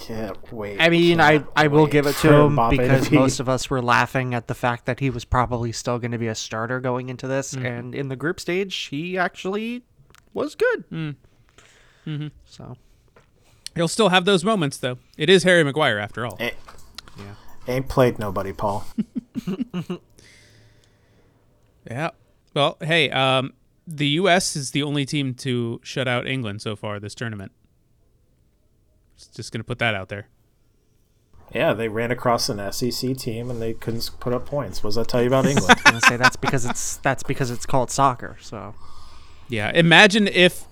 Can't wait.
I mean, I,
Can't
I will give it to him because
be-
most of us were laughing at the fact that he was probably still going to be a starter going into this, mm-hmm. and in the group stage, he actually was good. Mm. Mm-hmm. So
He'll still have those moments though. It is Harry Maguire after all.
Ain't, ain't played nobody, Paul.
Yeah. Well, hey, um, the U.S. is the only team to shut out England so far this tournament. Just gonna put that out there.
yeah, they ran across an SEC team and they couldn't put up points. What does that tell you about England?
I'm gonna say that's because it's that's because it's called soccer. So
Yeah. Imagine if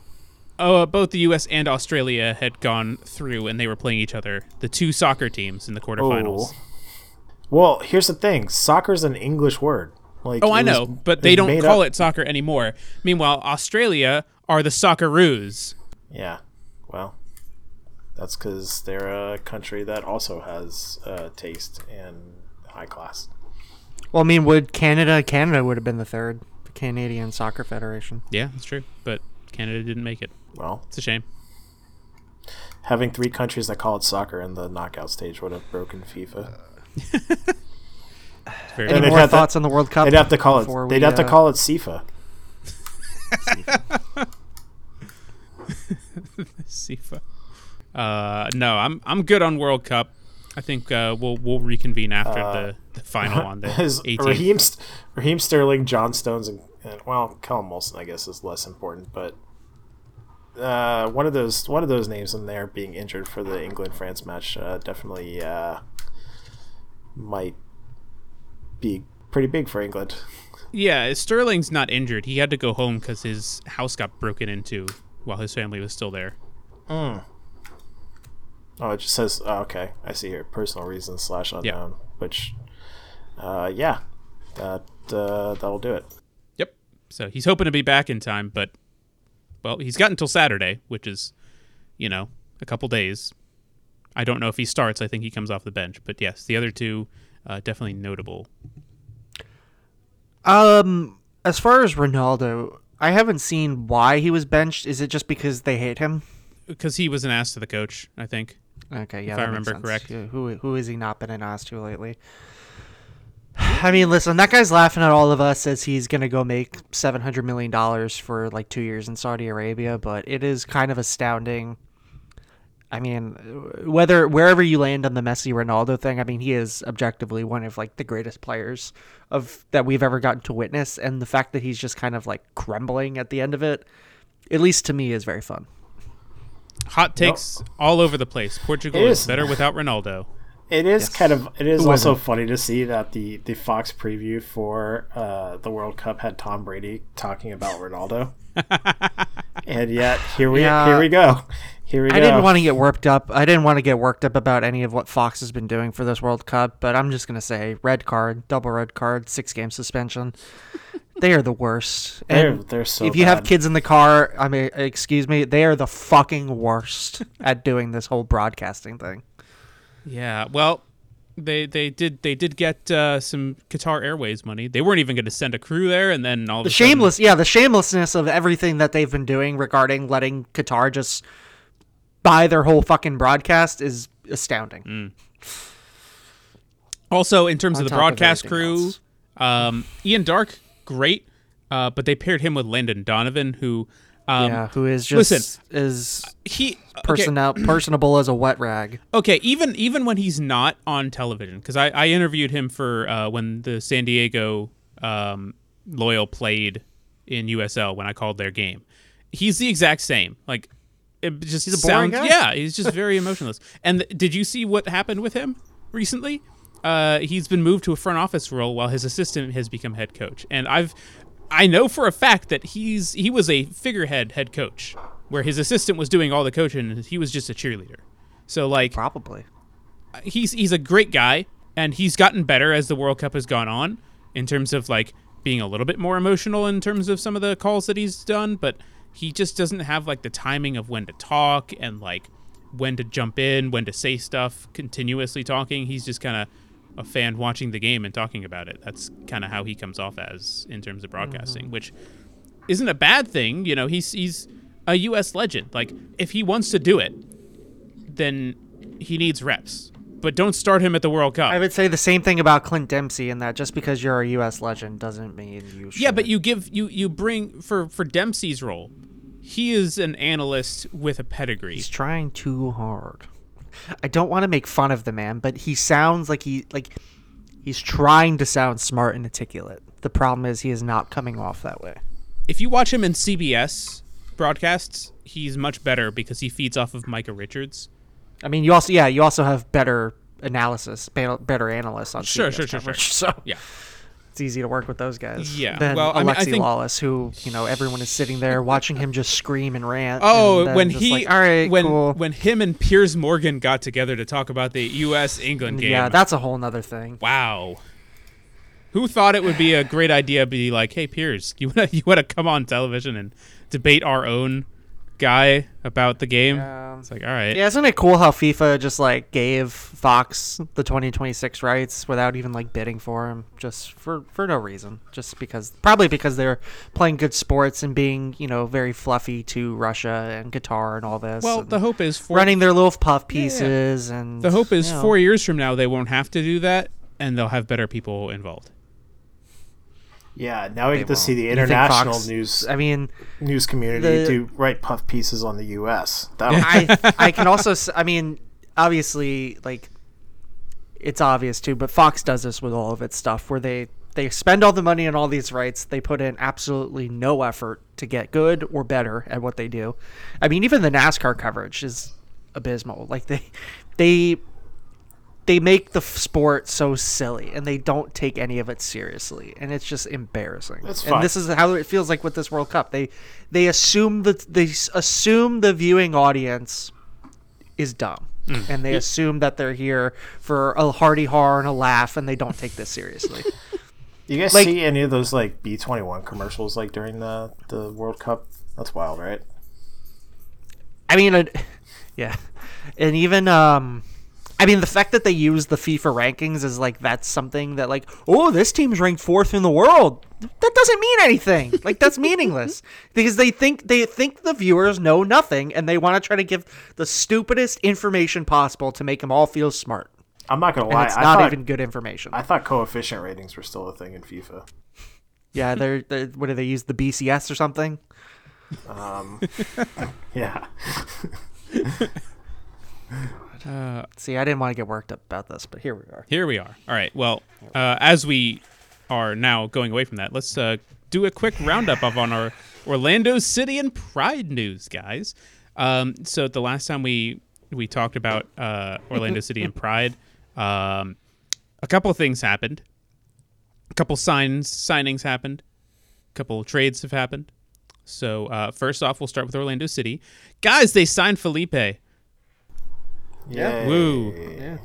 uh, both the U.S. and Australia had gone through and they were playing each other, the two soccer teams in the quarterfinals.
Oh. Well, here's the thing: soccer's an English word. Like,
Oh, I
it was-
know, but they don't call
up-
it soccer anymore. Meanwhile, Australia are the Socceroos.
Yeah, well, that's because they're a country that also has uh, taste and high class.
well, I mean, would Canada? Canada would have been the third, the Canadian Soccer Federation.
Yeah, that's true. But Canada didn't make it.
Well,
It's a shame.
having three countries that call it soccer in the knockout stage would have broken FIFA.
It's very
Any more
have to-
thoughts on the World Cup?
They'd have to call it.
we,
They'd have to
uh,
call it SIFA.
SIFA. Uh, no, I'm I'm good on World Cup. I think uh, we'll we'll reconvene after the, the final on the 18th.
Raheem, St- Raheem Sterling, John Stones, and, and well, Callum Wilson, I guess, is less important, but uh, one of those one of those names in there being injured for the England France match uh, definitely uh, might be pretty big for England.
Yeah, Sterling's not injured. He had to go home because his house got broken into while his family was still there.
Oh, it just says oh, okay. I see here personal reasons slash unknown, which uh, yeah, that uh, that'll do it.
Yep. So he's hoping to be back in time, but well, he's got until Saturday, which is, you know, a couple days. I don't know if he starts. I think he comes off the bench, but yes, the other two uh, definitely notable.
Um, as far as Ronaldo, I haven't seen why he was benched. Is it just because they hate him?
Because he was an ass to the coach, I think.
Okay, yeah,
If I remember correct.
Yeah, who who has he not been an ass to lately? I mean, listen, that guy's laughing at all of us as he's gonna go make seven hundred million dollars for like two years in Saudi Arabia, but it is kind of astounding. I mean, whether wherever you land on the Messi Ronaldo thing, I mean, he is objectively one of like the greatest players of that we've ever gotten to witness, and the fact that he's just kind of like crumbling at the end of it, at least to me, is very fun.
Hot takes all over the place. Portugal
It
is
is.
better without Ronaldo.
It is kind of. It is
Who
also
isn't?
funny to see that the the Fox preview for uh, the World Cup had Tom Brady talking about Ronaldo, and yet here we
Yeah.
here we go. Here we go.
I didn't want to get worked up. I didn't want to get worked up about any of what Fox has been doing for this World Cup, but I'm just gonna say red card, double red card, six game suspension. they are the worst.
They're-
And
they're so
if you have kids in the car, I mean, excuse me, they are the fucking worst at doing this whole broadcasting thing.
Yeah, well, they they did they did get uh, some Qatar Airways money. They weren't even going to send a crew there, and then all of
The
a sudden-
shameless, yeah, the shamelessness of everything that they've been doing regarding letting Qatar just buy their whole fucking broadcast is astounding.
Mm. Also, in terms
On
of the
top of
broadcast crew, um, Ian Darke, great, uh, but they paired him with Landon Donovan, who, um,
yeah, who is just
listen,
is
he okay,
personnel personable as a wet rag.
okay, even even when he's not on television, because I, I interviewed him for uh, when the San Diego um, Loyal played in USL when I called their game. He's the exact same. Like, it just
He's a boring
sounds,
guy.
yeah, he's just very emotionless. And th- did you see what happened with him recently? Uh, he's been moved to a front office role while his assistant has become head coach. And I've, I know for a fact that he's he was a figurehead head coach, where his assistant was doing all the coaching and he was just a cheerleader. So like,
Probably.
he's he's a great guy and he's gotten better as the World Cup has gone on in terms of like being a little bit more emotional in terms of some of the calls that he's done, but he just doesn't have like the timing of when to talk and like when to jump in, when to say stuff, continuously talking. He's just kind of a fan watching the game and talking about it. That's kind of how he comes off as in terms of broadcasting, mm-hmm. which isn't a bad thing. You know, he's he's a U.S. legend. Like if he wants to do it, then he needs reps. But don't start him at the World Cup.
I would say the same thing about Clint Dempsey in that just because you're a U.S. legend doesn't mean you should.
yeah, but you give you you bring for for Dempsey's role. He is an analyst with a pedigree.
He's trying too hard. I don't want to make fun of the man, but he sounds like he like he's trying to sound smart and articulate. The problem is he is not coming off that way.
If you watch him in CBS broadcasts, he's much better because he feeds off of Micah Richards.
I mean, you also yeah, you also have better analysis, better analysts on
Sure,
CBS
sure, sure,
coverage,
sure.
So
Yeah.
It's easy to work with those guys.
Yeah,
Than
well, I mean, I
Alexi
think-
Lalas, who you know everyone is sitting there watching him just scream and rant.
Oh,
and
when he
like, all right,
when
cool.
when him and Piers Morgan got together to talk about the U.S. England game.
yeah, that's a whole nother thing.
Wow. Who thought it would be a great idea to be like, hey Piers, you wanna you wanna come on television and debate our own guy about the game?
Yeah.
It's like, all right.
Yeah, isn't it cool how FIFA just like gave Fox the 2026 rights without even like bidding for him, just for for no reason, just because probably because they're playing good sports and being you know very fluffy to Russia and Qatar and all this.
Well, the hope is for
running their little puff pieces and
the hope is
you know,
four years from now they won't have to do that and they'll have better people involved.
Yeah, now we get to see the international
Fox-
news
I mean,
news community
the-
do write puff pieces on the U.S.
I I can also I mean obviously like it's obvious too, but Fox does this with all of its stuff where they they spend all the money on all these rights, they put in absolutely no effort to get good or better at what they do. I mean, even the NASCAR coverage is abysmal. Like they they they make the sport so silly and they don't take any of it seriously and it's just embarrassing
That's fine.
and this is how it feels like with this world cup they they assume that they assume the viewing audience is dumb and they assume that they're here for a hearty har and a laugh and they don't take this seriously
you guys
like-
see any of those like B twenty one commercials like during the the World Cup? That's wild, right?
I mean, it, yeah, and even um, I mean the fact that they use the FIFA rankings is like that's something that like oh this team's ranked fourth in the world. That doesn't mean anything. Like that's meaningless because they think they think the viewers know nothing and they want to try to give the stupidest information possible to make them all feel smart.
I'm not gonna
And
lie.
it's
I
not
thought,
even good information.
I thought coefficient ratings were still a thing in FIFA.
yeah, they're, they're what do they use the BCS or something?
Um, yeah.
See, I didn't want to get worked up about this, but here we are.
Here we are. All right. Well, uh, as we are now going away from that, let's uh, do a quick roundup of on our Orlando City and Pride news, guys. Um, so the last time we we talked about uh, Orlando City and Pride, um, a couple of things happened. A couple signs signings happened. A couple trades have happened. So uh, first off, we'll start with Orlando City, guys. They signed Felipe.
Yeah.
Woo.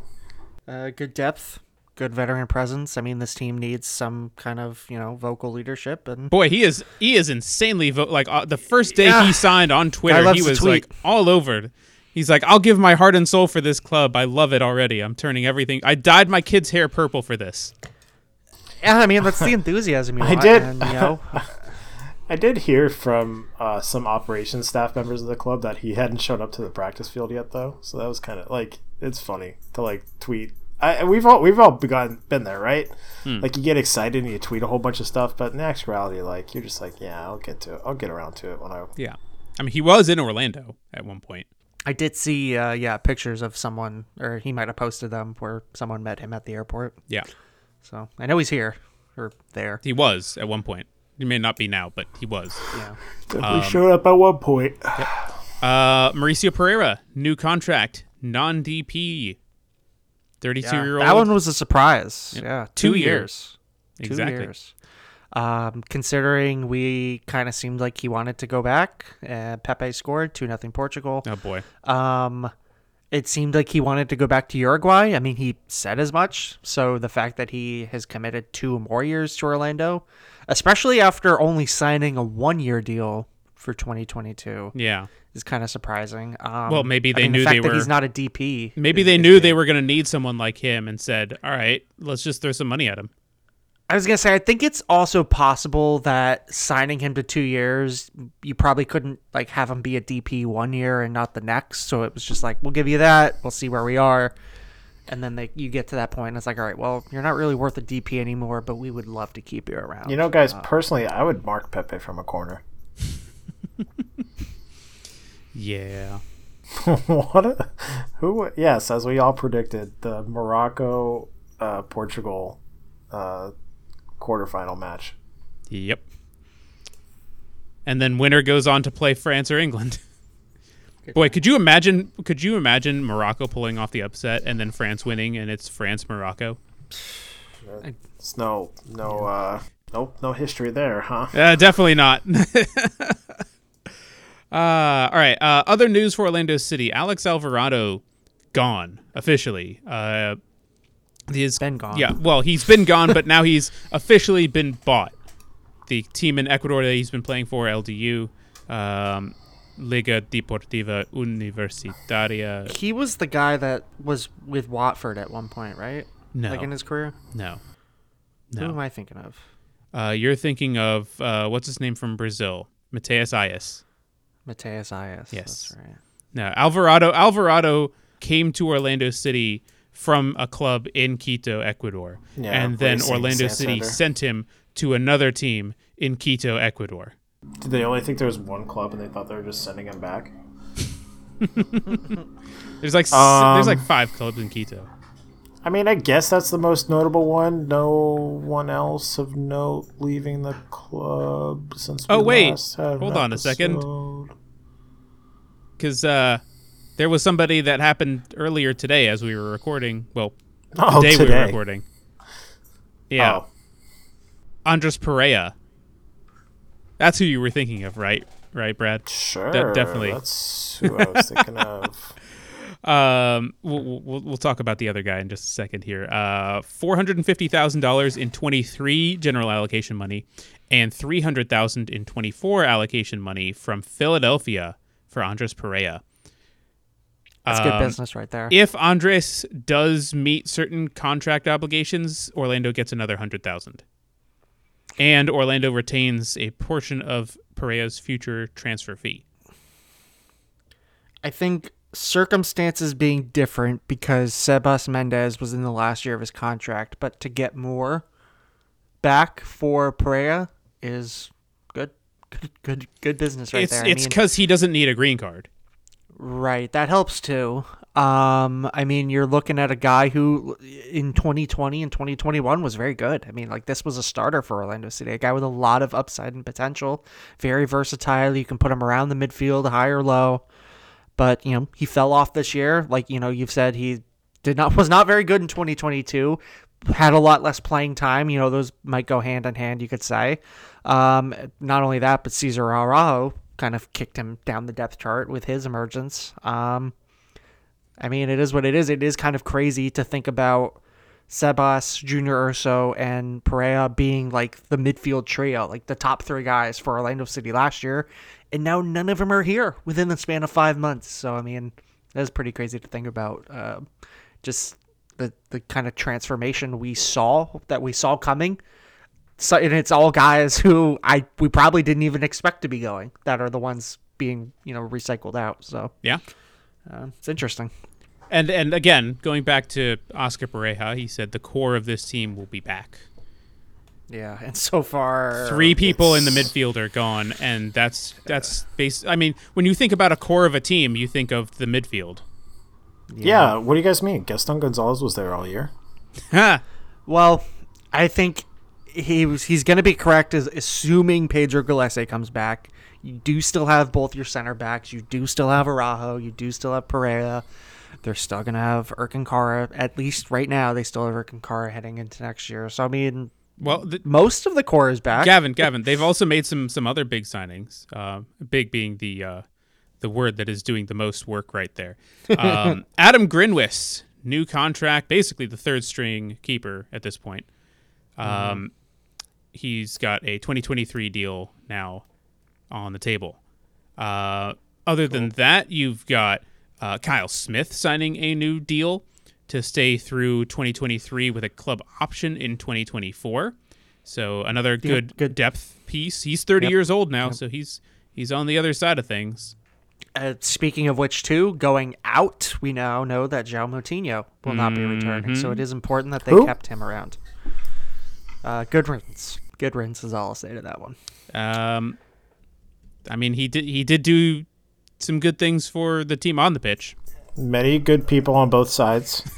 Uh, good depth, good veteran presence. I mean, this team needs some kind of you know vocal leadership, and
Boy, he is he is insanely vo- like uh, the first day
Yeah.
he signed on Twitter, he was like all over. He's like, "I'll give my heart and soul for this club. I love it already. I'm turning everything. I dyed my kid's hair purple for this."
yeah, I mean that's the enthusiasm. You
I
want,
did-
and, you know,
I did hear from uh, some operations staff members of the club that he hadn't shown up to the practice field yet, though. So that was kind of like it's funny to like tweet. I, we've all we've all begun been there, right? Like you get excited and you tweet a whole bunch of stuff, but in actuality, like you're just like, yeah, I'll get to it. I'll get around to it when I.
Yeah, I mean, he was in Orlando at one point.
I did see uh, yeah pictures of someone, or he might have posted them where someone met him at the airport.
Yeah,
So I know he's here or there.
he was at one point. He may not be now, but he was.
Yeah,
Definitely showed up at one point.
Uh, Mauricio Pereyra, new contract, non DP, thirty-two year old.
that one was a surprise. Yeah,
Two
two,
years.
years. Two
Exactly.
years. Um, considering we kind of seemed like he wanted to go back, uh, Pepe scored two nothing Portugal.
Oh boy.
Um, it seemed like he wanted to go back to Uruguay. I mean, he said as much. So the fact that he has committed two more years to Orlando, especially after only signing a one-year deal for 2022,
Yeah.
is kind of surprising. Um,
Well, maybe
I
they
mean, the
knew
fact
they
that
were-
He's not a DP.
Maybe
is-
they knew they were going to need someone like him and said, "All right, let's just throw some money at him."
I was gonna say, I think it's also possible that signing him to two years, you probably couldn't like have him be a DP one year and not the next. So it was just like, we'll give you that. We'll see where we are, and then they you get to that point, and it's like, all right, well, you're not really worth a DP anymore, but we would love to keep you around.
You know, guys, personally, I would mark Pepe from a corner.
Yeah.
what? A, who? Yes, as we all predicted, the Morocco uh, Portugal uh, quarterfinal match.
Yep. And then winner goes on to play France or England. Boy, could you imagine? Could you imagine Morocco pulling off the upset and then France winning, and it's France Morocco?
It's no, no, uh, nope, no history there, huh?
Uh, definitely not. uh, all right. Uh, other news for Orlando City: Alex Alvarado gone officially. Uh, he's
Been gone.
Yeah. Well, he's been gone, but now he's officially been bought. The team in Ecuador that he's been playing for, LDU, um, Liga Deportiva Universitaria.
he was the guy that was with Watford at one point, right?
No.
Like in his career.
No. No.
Who am I thinking of?
Uh, you're thinking of uh, what's his name from Brazil, Matheus Aiás.
Matheus Aiás.
Yes.
That's right.
No, Alvarado. Alvarado came to Orlando City from a club in Quito, Ecuador,
Yeah,
and then Orlando
Santander.
City sent him to another team in Quito, Ecuador.
Did they only think there was one club and they thought they were just sending him back?
There's like
Um,
there's like five clubs in Quito.
I mean, I guess that's the most notable one. No one else of note leaving the club since. We
Oh, wait. Hold on a second. because uh, there was somebody that happened earlier today as we were recording. Well,
Oh,
the day we were recording. Yeah,
Oh,
Andres Perea. That's who you were thinking of, right? Right, Brad.
sure.
definitely.
That's who I was thinking of.
Um, we'll, we'll we'll talk about the other guy in just a second here. Uh, four hundred and fifty thousand dollars in twenty three general allocation money, and three hundred thousand in twenty four allocation money from Philadelphia for Andres Perea.
That's good
Um,
business right there.
If Andres does meet certain contract obligations, Orlando gets another hundred thousand, and Orlando retains a portion of Perea's future transfer fee.
I think circumstances being different because Sebas Mendez was in the last year of his contract, but to get more back for Perea is good. Good, good, good business right
it's
there. I
it's
mean-
because he doesn't need a green card.
Right, that helps too. Um, I mean, you're looking at a guy who in 2020 and 2021 was very good. I mean, like this was a starter for Orlando City, a guy with a lot of upside and potential, very versatile. You can put him around the midfield, high or low. But you know, he fell off this year. Like you know, you've said he did not was not very good in 2022. Had a lot less playing time. You know, those might go hand in hand. You could say. Um, not only that, but Cesar Araujo kind of kicked him down the depth chart with his emergence. Um, I mean, it is what it is. It is kind of crazy to think about Sebas, Junior Urso, and Perea being like the midfield trio, like the top three guys for Orlando City last year, and now none of them are here within the span of five months. So I mean, that's pretty crazy to think about. Uh, just the the kind of transformation we saw that we saw coming. So and it's all guys who I we probably didn't even expect to be going that are the ones being you know recycled out. So
Yeah.
uh, it's interesting.
And and again, going back to Oscar Pareja, he said the core of this team will be back.
Yeah, and so far
Three people in the midfield are gone, and that's that's base. I mean, when you think about a core of a team, you think of the midfield.
Yeah. What do you guys mean? Gaston Gonzalez was there all year.
Ha!
Well, I think he was he's going to be correct as assuming Pedro Gallese comes back. You do still have both your center backs. You do still have Araujo. You do still have Pereyra. They're still going to have Ercan Kara. At least right now, they still have Ercan Kara heading into next year. So I mean,
Well, the,
most of the core is back.
Gavin, Gavin, they've also made some some other big signings. Uh, big being the uh, the word that is doing the most work right there. Um, Adam Grinwis, new contract, basically the third string keeper at this point. Um, He's got a 2023 deal now on the table. Uh, other than that, you've got uh, Kyle Smith signing a new deal to stay through 2023 with a club option in 2024. So another good,
good.
depth piece. He's 30
Yep.
years old now, so he's he's on the other side of things.
Uh, speaking of which, too, going out, we now know that João Moutinho will not be returning. So it is important that they
Who?
kept him around. Uh, good riddance. Good riddance is all I'll say to that one.
Um, I mean, he did he did do some good things for the team on the pitch.
Many good people on both sides.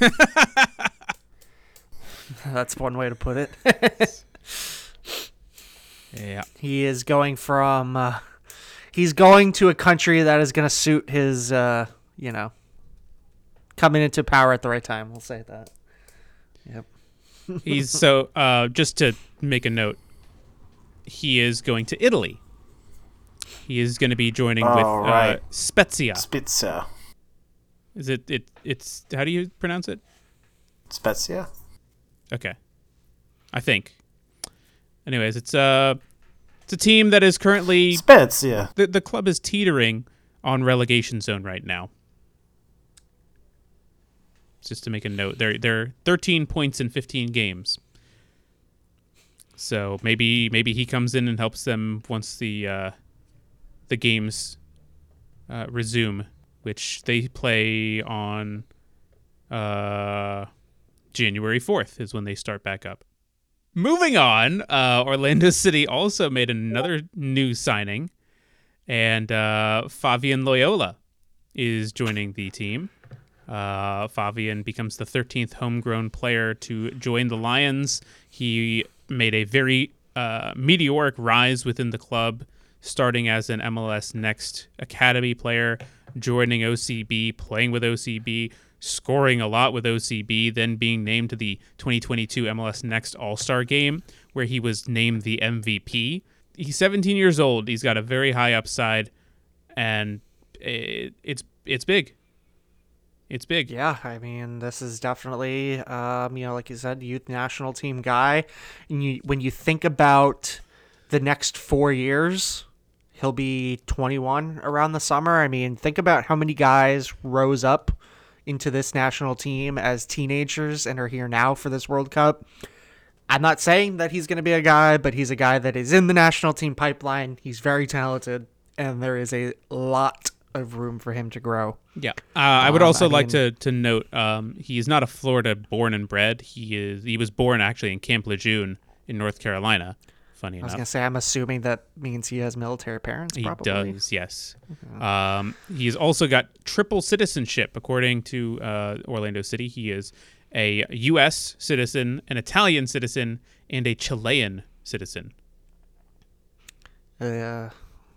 That's one way to put it.
Yeah.
he is going from. Uh, he's going to a country that is going to suit his, uh, you know, coming into power at the right time. We'll say that. Yep.
He's so uh, just to make a note, he is going to Italy. He is going to be joining with
Oh,
uh. Spezia.
Spezia.
Is it it it's how do you pronounce it?
Spezia?
Okay. I think. Anyways, it's uh it's a team that is currently
Spezia.
the the club is teetering on relegation zone right now. Just to make a note, they're they're 13 points in 15 games. So maybe maybe he comes in and helps them once the uh, the games uh, resume, which they play on uh, January 4th is when they start back up. moving on, uh, Orlando City also made another new signing, and uh, Favian Loyola is joining the team. Uh, Favian becomes the 13th homegrown player to join the Lions. He made a very uh, meteoric rise within the club, starting as an MLS Next Academy player, joining OCB, playing with OCB, scoring a lot with OCB, then being named to the 2022 MLS Next All Star game, where he was named the MVP. He's 17 years old. He's got a very high upside, and it, it's it's big. It's big.
Yeah, I mean, this is definitely, um, you know, like you said, youth national team guy. And you, when you think about the next four years, he'll be 21 around the summer. I mean, think about how many guys rose up into this national team as teenagers and are here now for this World Cup. I'm not saying that he's going to be a guy, but he's a guy that is in the national team pipeline. He's very talented, and there is a lot of room for him to grow.
Yeah, uh, I would
Um,
also
I
like
mean-
to to note um, he is not a Florida born and bred. He is he was born actually in Camp Lejeune in North Carolina. Funny enough,
I was gonna say, I'm assuming that means he has military parents.
he
probably.
does. Yes, um, he's also got triple citizenship according to uh, Orlando City. He is a U.S. citizen, an Italian citizen, and a Chilean citizen.
Uh,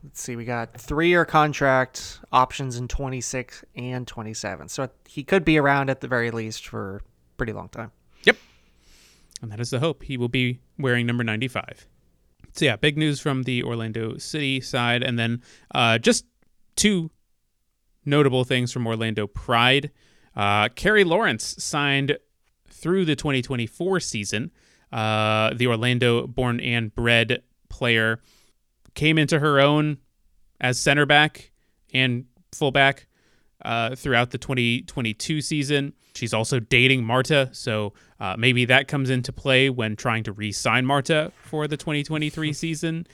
let's see, we got three-year contract options in 26 and 27, so he could be around at the very least for a pretty long time.
Yep. And that is the hope. He will be wearing number 95. So, yeah, big news from the Orlando City side. And then uh, just two notable things from Orlando Pride. Uh, Carrie Lawrence signed through the 2024 season. Uh, the Orlando born and bred player came into her own as center back and fullback uh, throughout the 2022 season. She's also dating Marta, so uh, maybe that comes into play when trying to re-sign Marta for the 2023 season.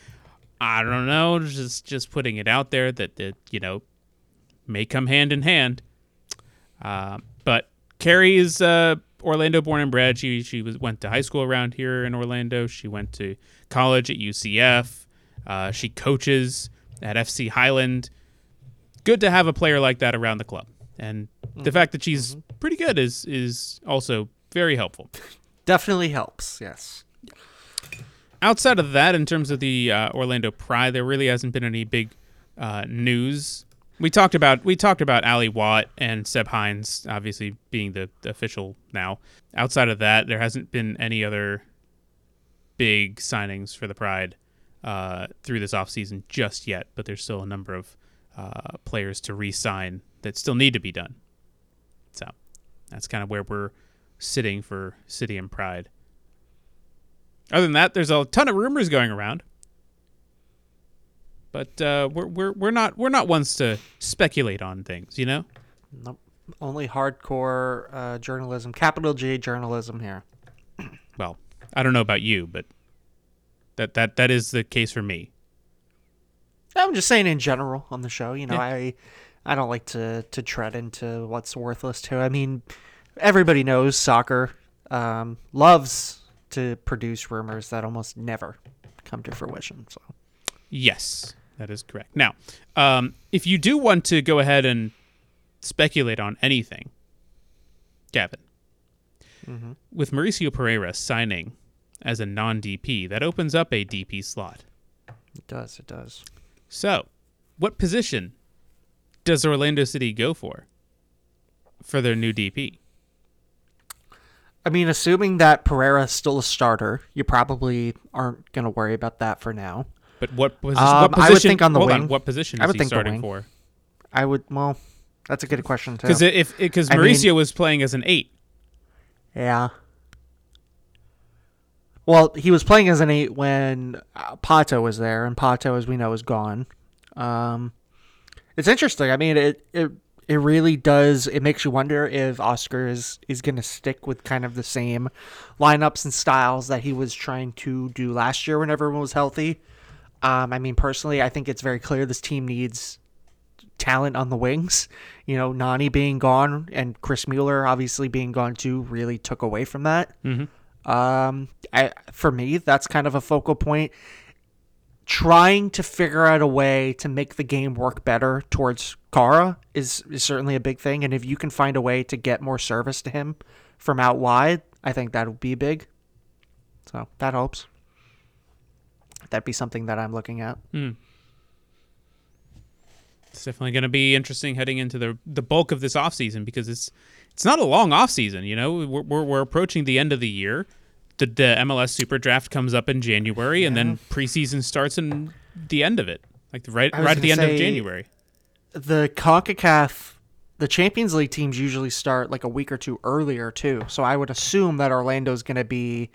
I don't know, just just putting it out there that that you know may come hand in hand. Uh, but Carrie is uh, Orlando born and bred. She she was went to high school around here in Orlando. She went to college at UCF. Uh, she coaches at FC Highland. Good to have a player like that around the club, and the fact that she's pretty good is is also very helpful.
Definitely helps. Yes.
Outside of that, in terms of the uh, Orlando Pride, there really hasn't been any big uh, news. We talked about we talked about Ali Watt and Seb Hines, obviously being the, the official now. Outside of that, there hasn't been any other big signings for the Pride uh, through this offseason just yet. But there's still a number of uh, players to re-sign that still need to be done. So that's kind of where we're sitting for City and Pride. Other than that, there's a ton of rumors going around, but uh, we're we're we're not we're not ones to speculate on things, you know.
Nope. Only hardcore uh, journalism, capital J journalism here.
Well, I don't know about you, but that that that is the case for me.
I'm just saying in general on the show. You know,
Yeah.
I I don't like to to tread into what's worthless too. I mean, everybody knows soccer um, loves to produce rumors that almost never come to fruition. So
Yes, that is correct. Now, um, if you do want to go ahead and speculate on anything, Gavin, with Mauricio Pereyra signing as a non DP, that opens up a DP slot.
it does, it does.
So, what position does Orlando City go for for their new DP?
I mean, assuming that Pereyra is still a starter, you probably aren't going to worry about that for now.
But what, posi-
Um,
what position?
I would think on the wing.
what position
I would
he
think
starting for?
I would, well, that's a good question too.
Because if because
I mean-
Mauricio was playing as an eight,
Yeah. Well, he was playing as an eight when uh, Pato was there, and Pato, as we know, is gone. Um, it's interesting. I mean, it it it really does. It makes you wonder if Oscar is is going to stick with kind of the same lineups and styles that he was trying to do last year when everyone was healthy. Um, I mean, personally, I think it's very clear this team needs talent on the wings. You know, Nani being gone and Chris Mueller obviously being gone too really took away from that. Um, I for me, that's kind of a focal point. Trying to figure out a way to make the game work better towards Kara is, is certainly a big thing, and if you can find a way to get more service to him from out wide, I think that would be big. So that helps. That'd be something that I'm looking at.
It's definitely going to be interesting heading into the the bulk of this offseason because it's it's not a long offseason. You know, we're, we're, we're approaching the end of the year. The, the MLS Super Draft comes up in January, and then preseason starts in the end of it, like right right at the end of January.
the CONCACAF, the Champions League teams usually start like a week or two earlier too. So I would assume that Orlando's going to be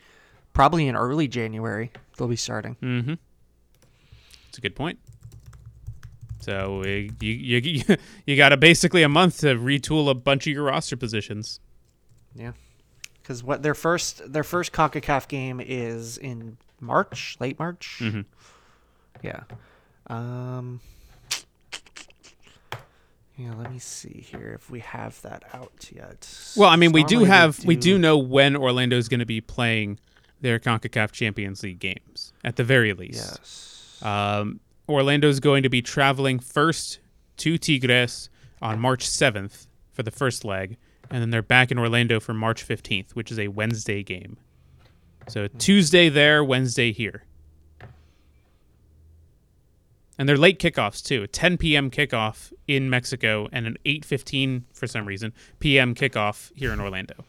probably in early January. They'll be starting.
Mm-hmm. It's a good point. So uh, you you you, got a basically a month to retool a bunch of your roster positions.
Yeah, because what their first their first CONCACAF game is in March, late March.
Mhm.
Yeah. Um. Yeah, let me see here if we have that out yet.
Well, I mean, we do have we do know when Orlando is going to be playing their Concacaf Champions League games at the very least.
Yes.
Um, Orlando is going to be traveling first to Tigres on March 7th for the first leg, and then they're back in Orlando for March 15th, which is a Wednesday game. So Tuesday there, Wednesday here. And they're late kickoffs too. A 10 p.m. kickoff in Mexico and an 8:15 for some reason p.m. kickoff here in Orlando.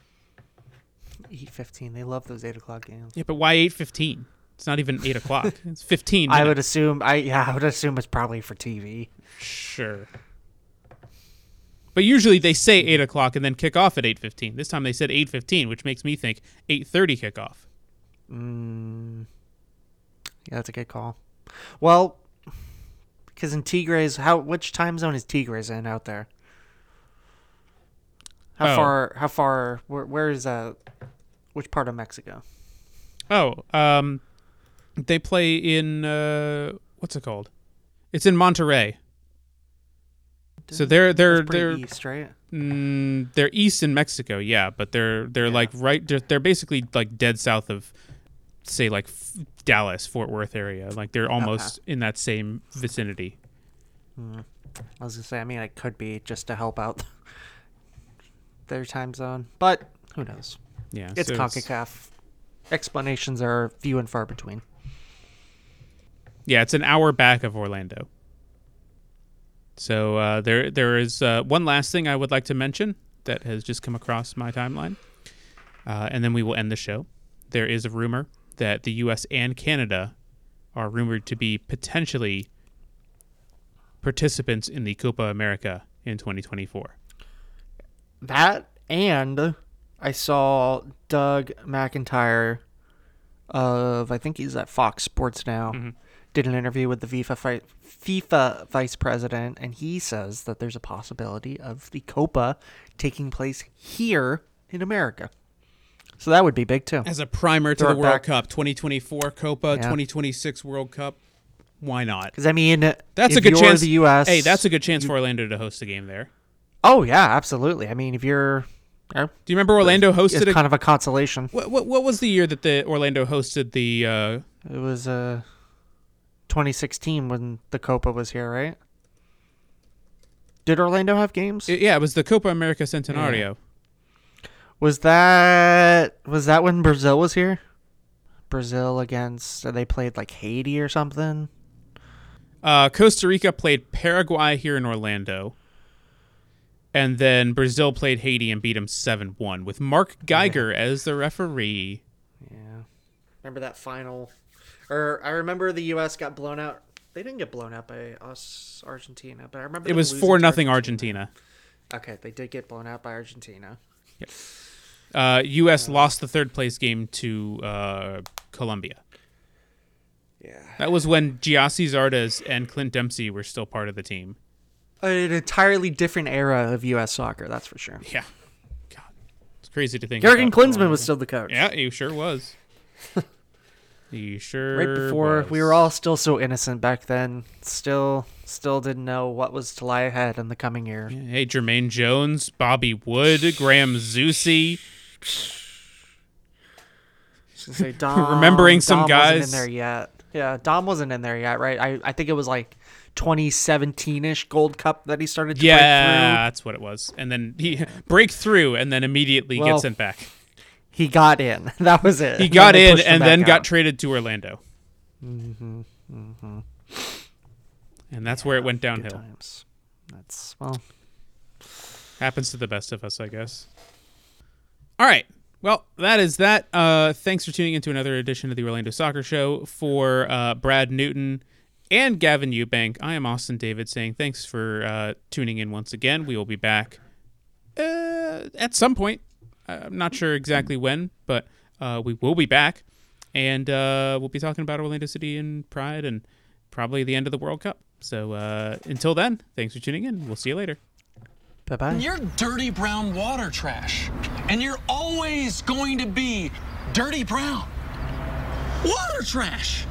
Eight fifteen. They love those eight o'clock games.
Yeah, but why 8:15? It's not even eight o'clock. It's 15.
I would assume. I yeah. I would assume it's probably for TV.
Sure. But usually they say eight o'clock and then kick off at eight fifteen. This time they said eight fifteen, which makes me think eight thirty kickoff.
Mm, yeah, that's a good call. Well, because in Tigres, how which time zone is Tigres in out there? How
Oh.
far? How far? Where, where is that? Which part of Mexico?
Oh, um, they play in uh, what's it called? It's in Monterrey. So they're they're they're
east, right?
mm, they're east in Mexico, yeah, but they're they're
Yeah.
like right they're, they're basically like dead south of say like F- Dallas Fort Worth area. Like they're almost in that same vicinity.
I was gonna say. I mean, it could be just to help out their time zone, but who knows?
Yeah,
It's
so
Concacaf. Explanations are few and far between.
Yeah, it's an hour back of Orlando. So uh, there, there is uh, one last thing I would like to mention that has just come across my timeline, uh, and then we will end the show. There is a rumor that the U.S. and Canada are rumored to be potentially participants in the Copa America in 2024.
That and I saw Doug McIntyre of I think he's at Fox Sports now. Did an interview with the FIFA FIFA vice president, and he says that there's a possibility of the Copa taking place here in America. So that would be big too.
As a primer to
Throw
the World
back.
Cup, 2024 Copa,
Yeah.
2026 World Cup. Why not?
Because I mean,
That's a good chance.
The U.S.
Hey, that's a good chance for Orlando to host a game there.
Oh yeah, absolutely. I mean, if you're,
Do you remember Orlando hosted
it's
a
kind of a consolation.
What, what what was the year that the Orlando hosted the? Uh,
It was uh 2016 when the Copa was here, right? Did Orlando have games?
it- yeah, it was the Copa America Centenario.
was that was that when Brazil was here? Brazil against they played like Haiti or something.
Uh, Costa Rica played Paraguay here in Orlando, and then Brazil played Haiti and beat them seven one with Mark Geiger as the referee.
Yeah. Remember that final or I remember the US got blown out. They didn't get blown out by us Argentina, but I remember
It was four nothing Argentina.
Okay, they did get blown out by Argentina.
Uh, U.S. lost the third place game to uh, Colombia.
Yeah.
That was when Gyasi Zardes and Clint Dempsey were still part of the team.
An entirely different era of US soccer, that's for sure.
Yeah, God, it's crazy to think.
Jurgen. Klinsmann was still the coach.
Yeah, he sure was. he sure
right before
was.
we were all still so innocent back then still still didn't know what was to lie ahead in the coming year
Hey, Jermaine Jones, Bobby Wood, Graham Zusi.
Say Dom,
Remembering some
Dom wasn't
guys.
in there yet. Yeah, Dom wasn't in there yet, right? I, I think it was like 2017ish Gold Cup that he started to
Yeah, that's what it was. And then he break through and then immediately
Well,
get sent back.
He got in. That was it.
He
And
got in and then
back
got traded to Orlando. Mm-hmm, mm-hmm. And that's where it went downhill.
times. That's well.
Happens to the best of us, I guess. All right. Well, that is that. Uh, thanks for tuning into another edition of the Orlando Soccer Show. For uh, Brad Newton and Gavin Ewbank, I am Austin David saying thanks for uh, tuning in once again. We will be back uh, at some point. Uh, I'm not sure exactly when, but uh, we will be back. And uh, we'll be talking about Orlando City and Pride and probably the end of the World Cup. So uh, until then, thanks for tuning in. We'll see you later.
Bye bye.
You're dirty brown water trash. And you're always going to be dirty brown. Water trash!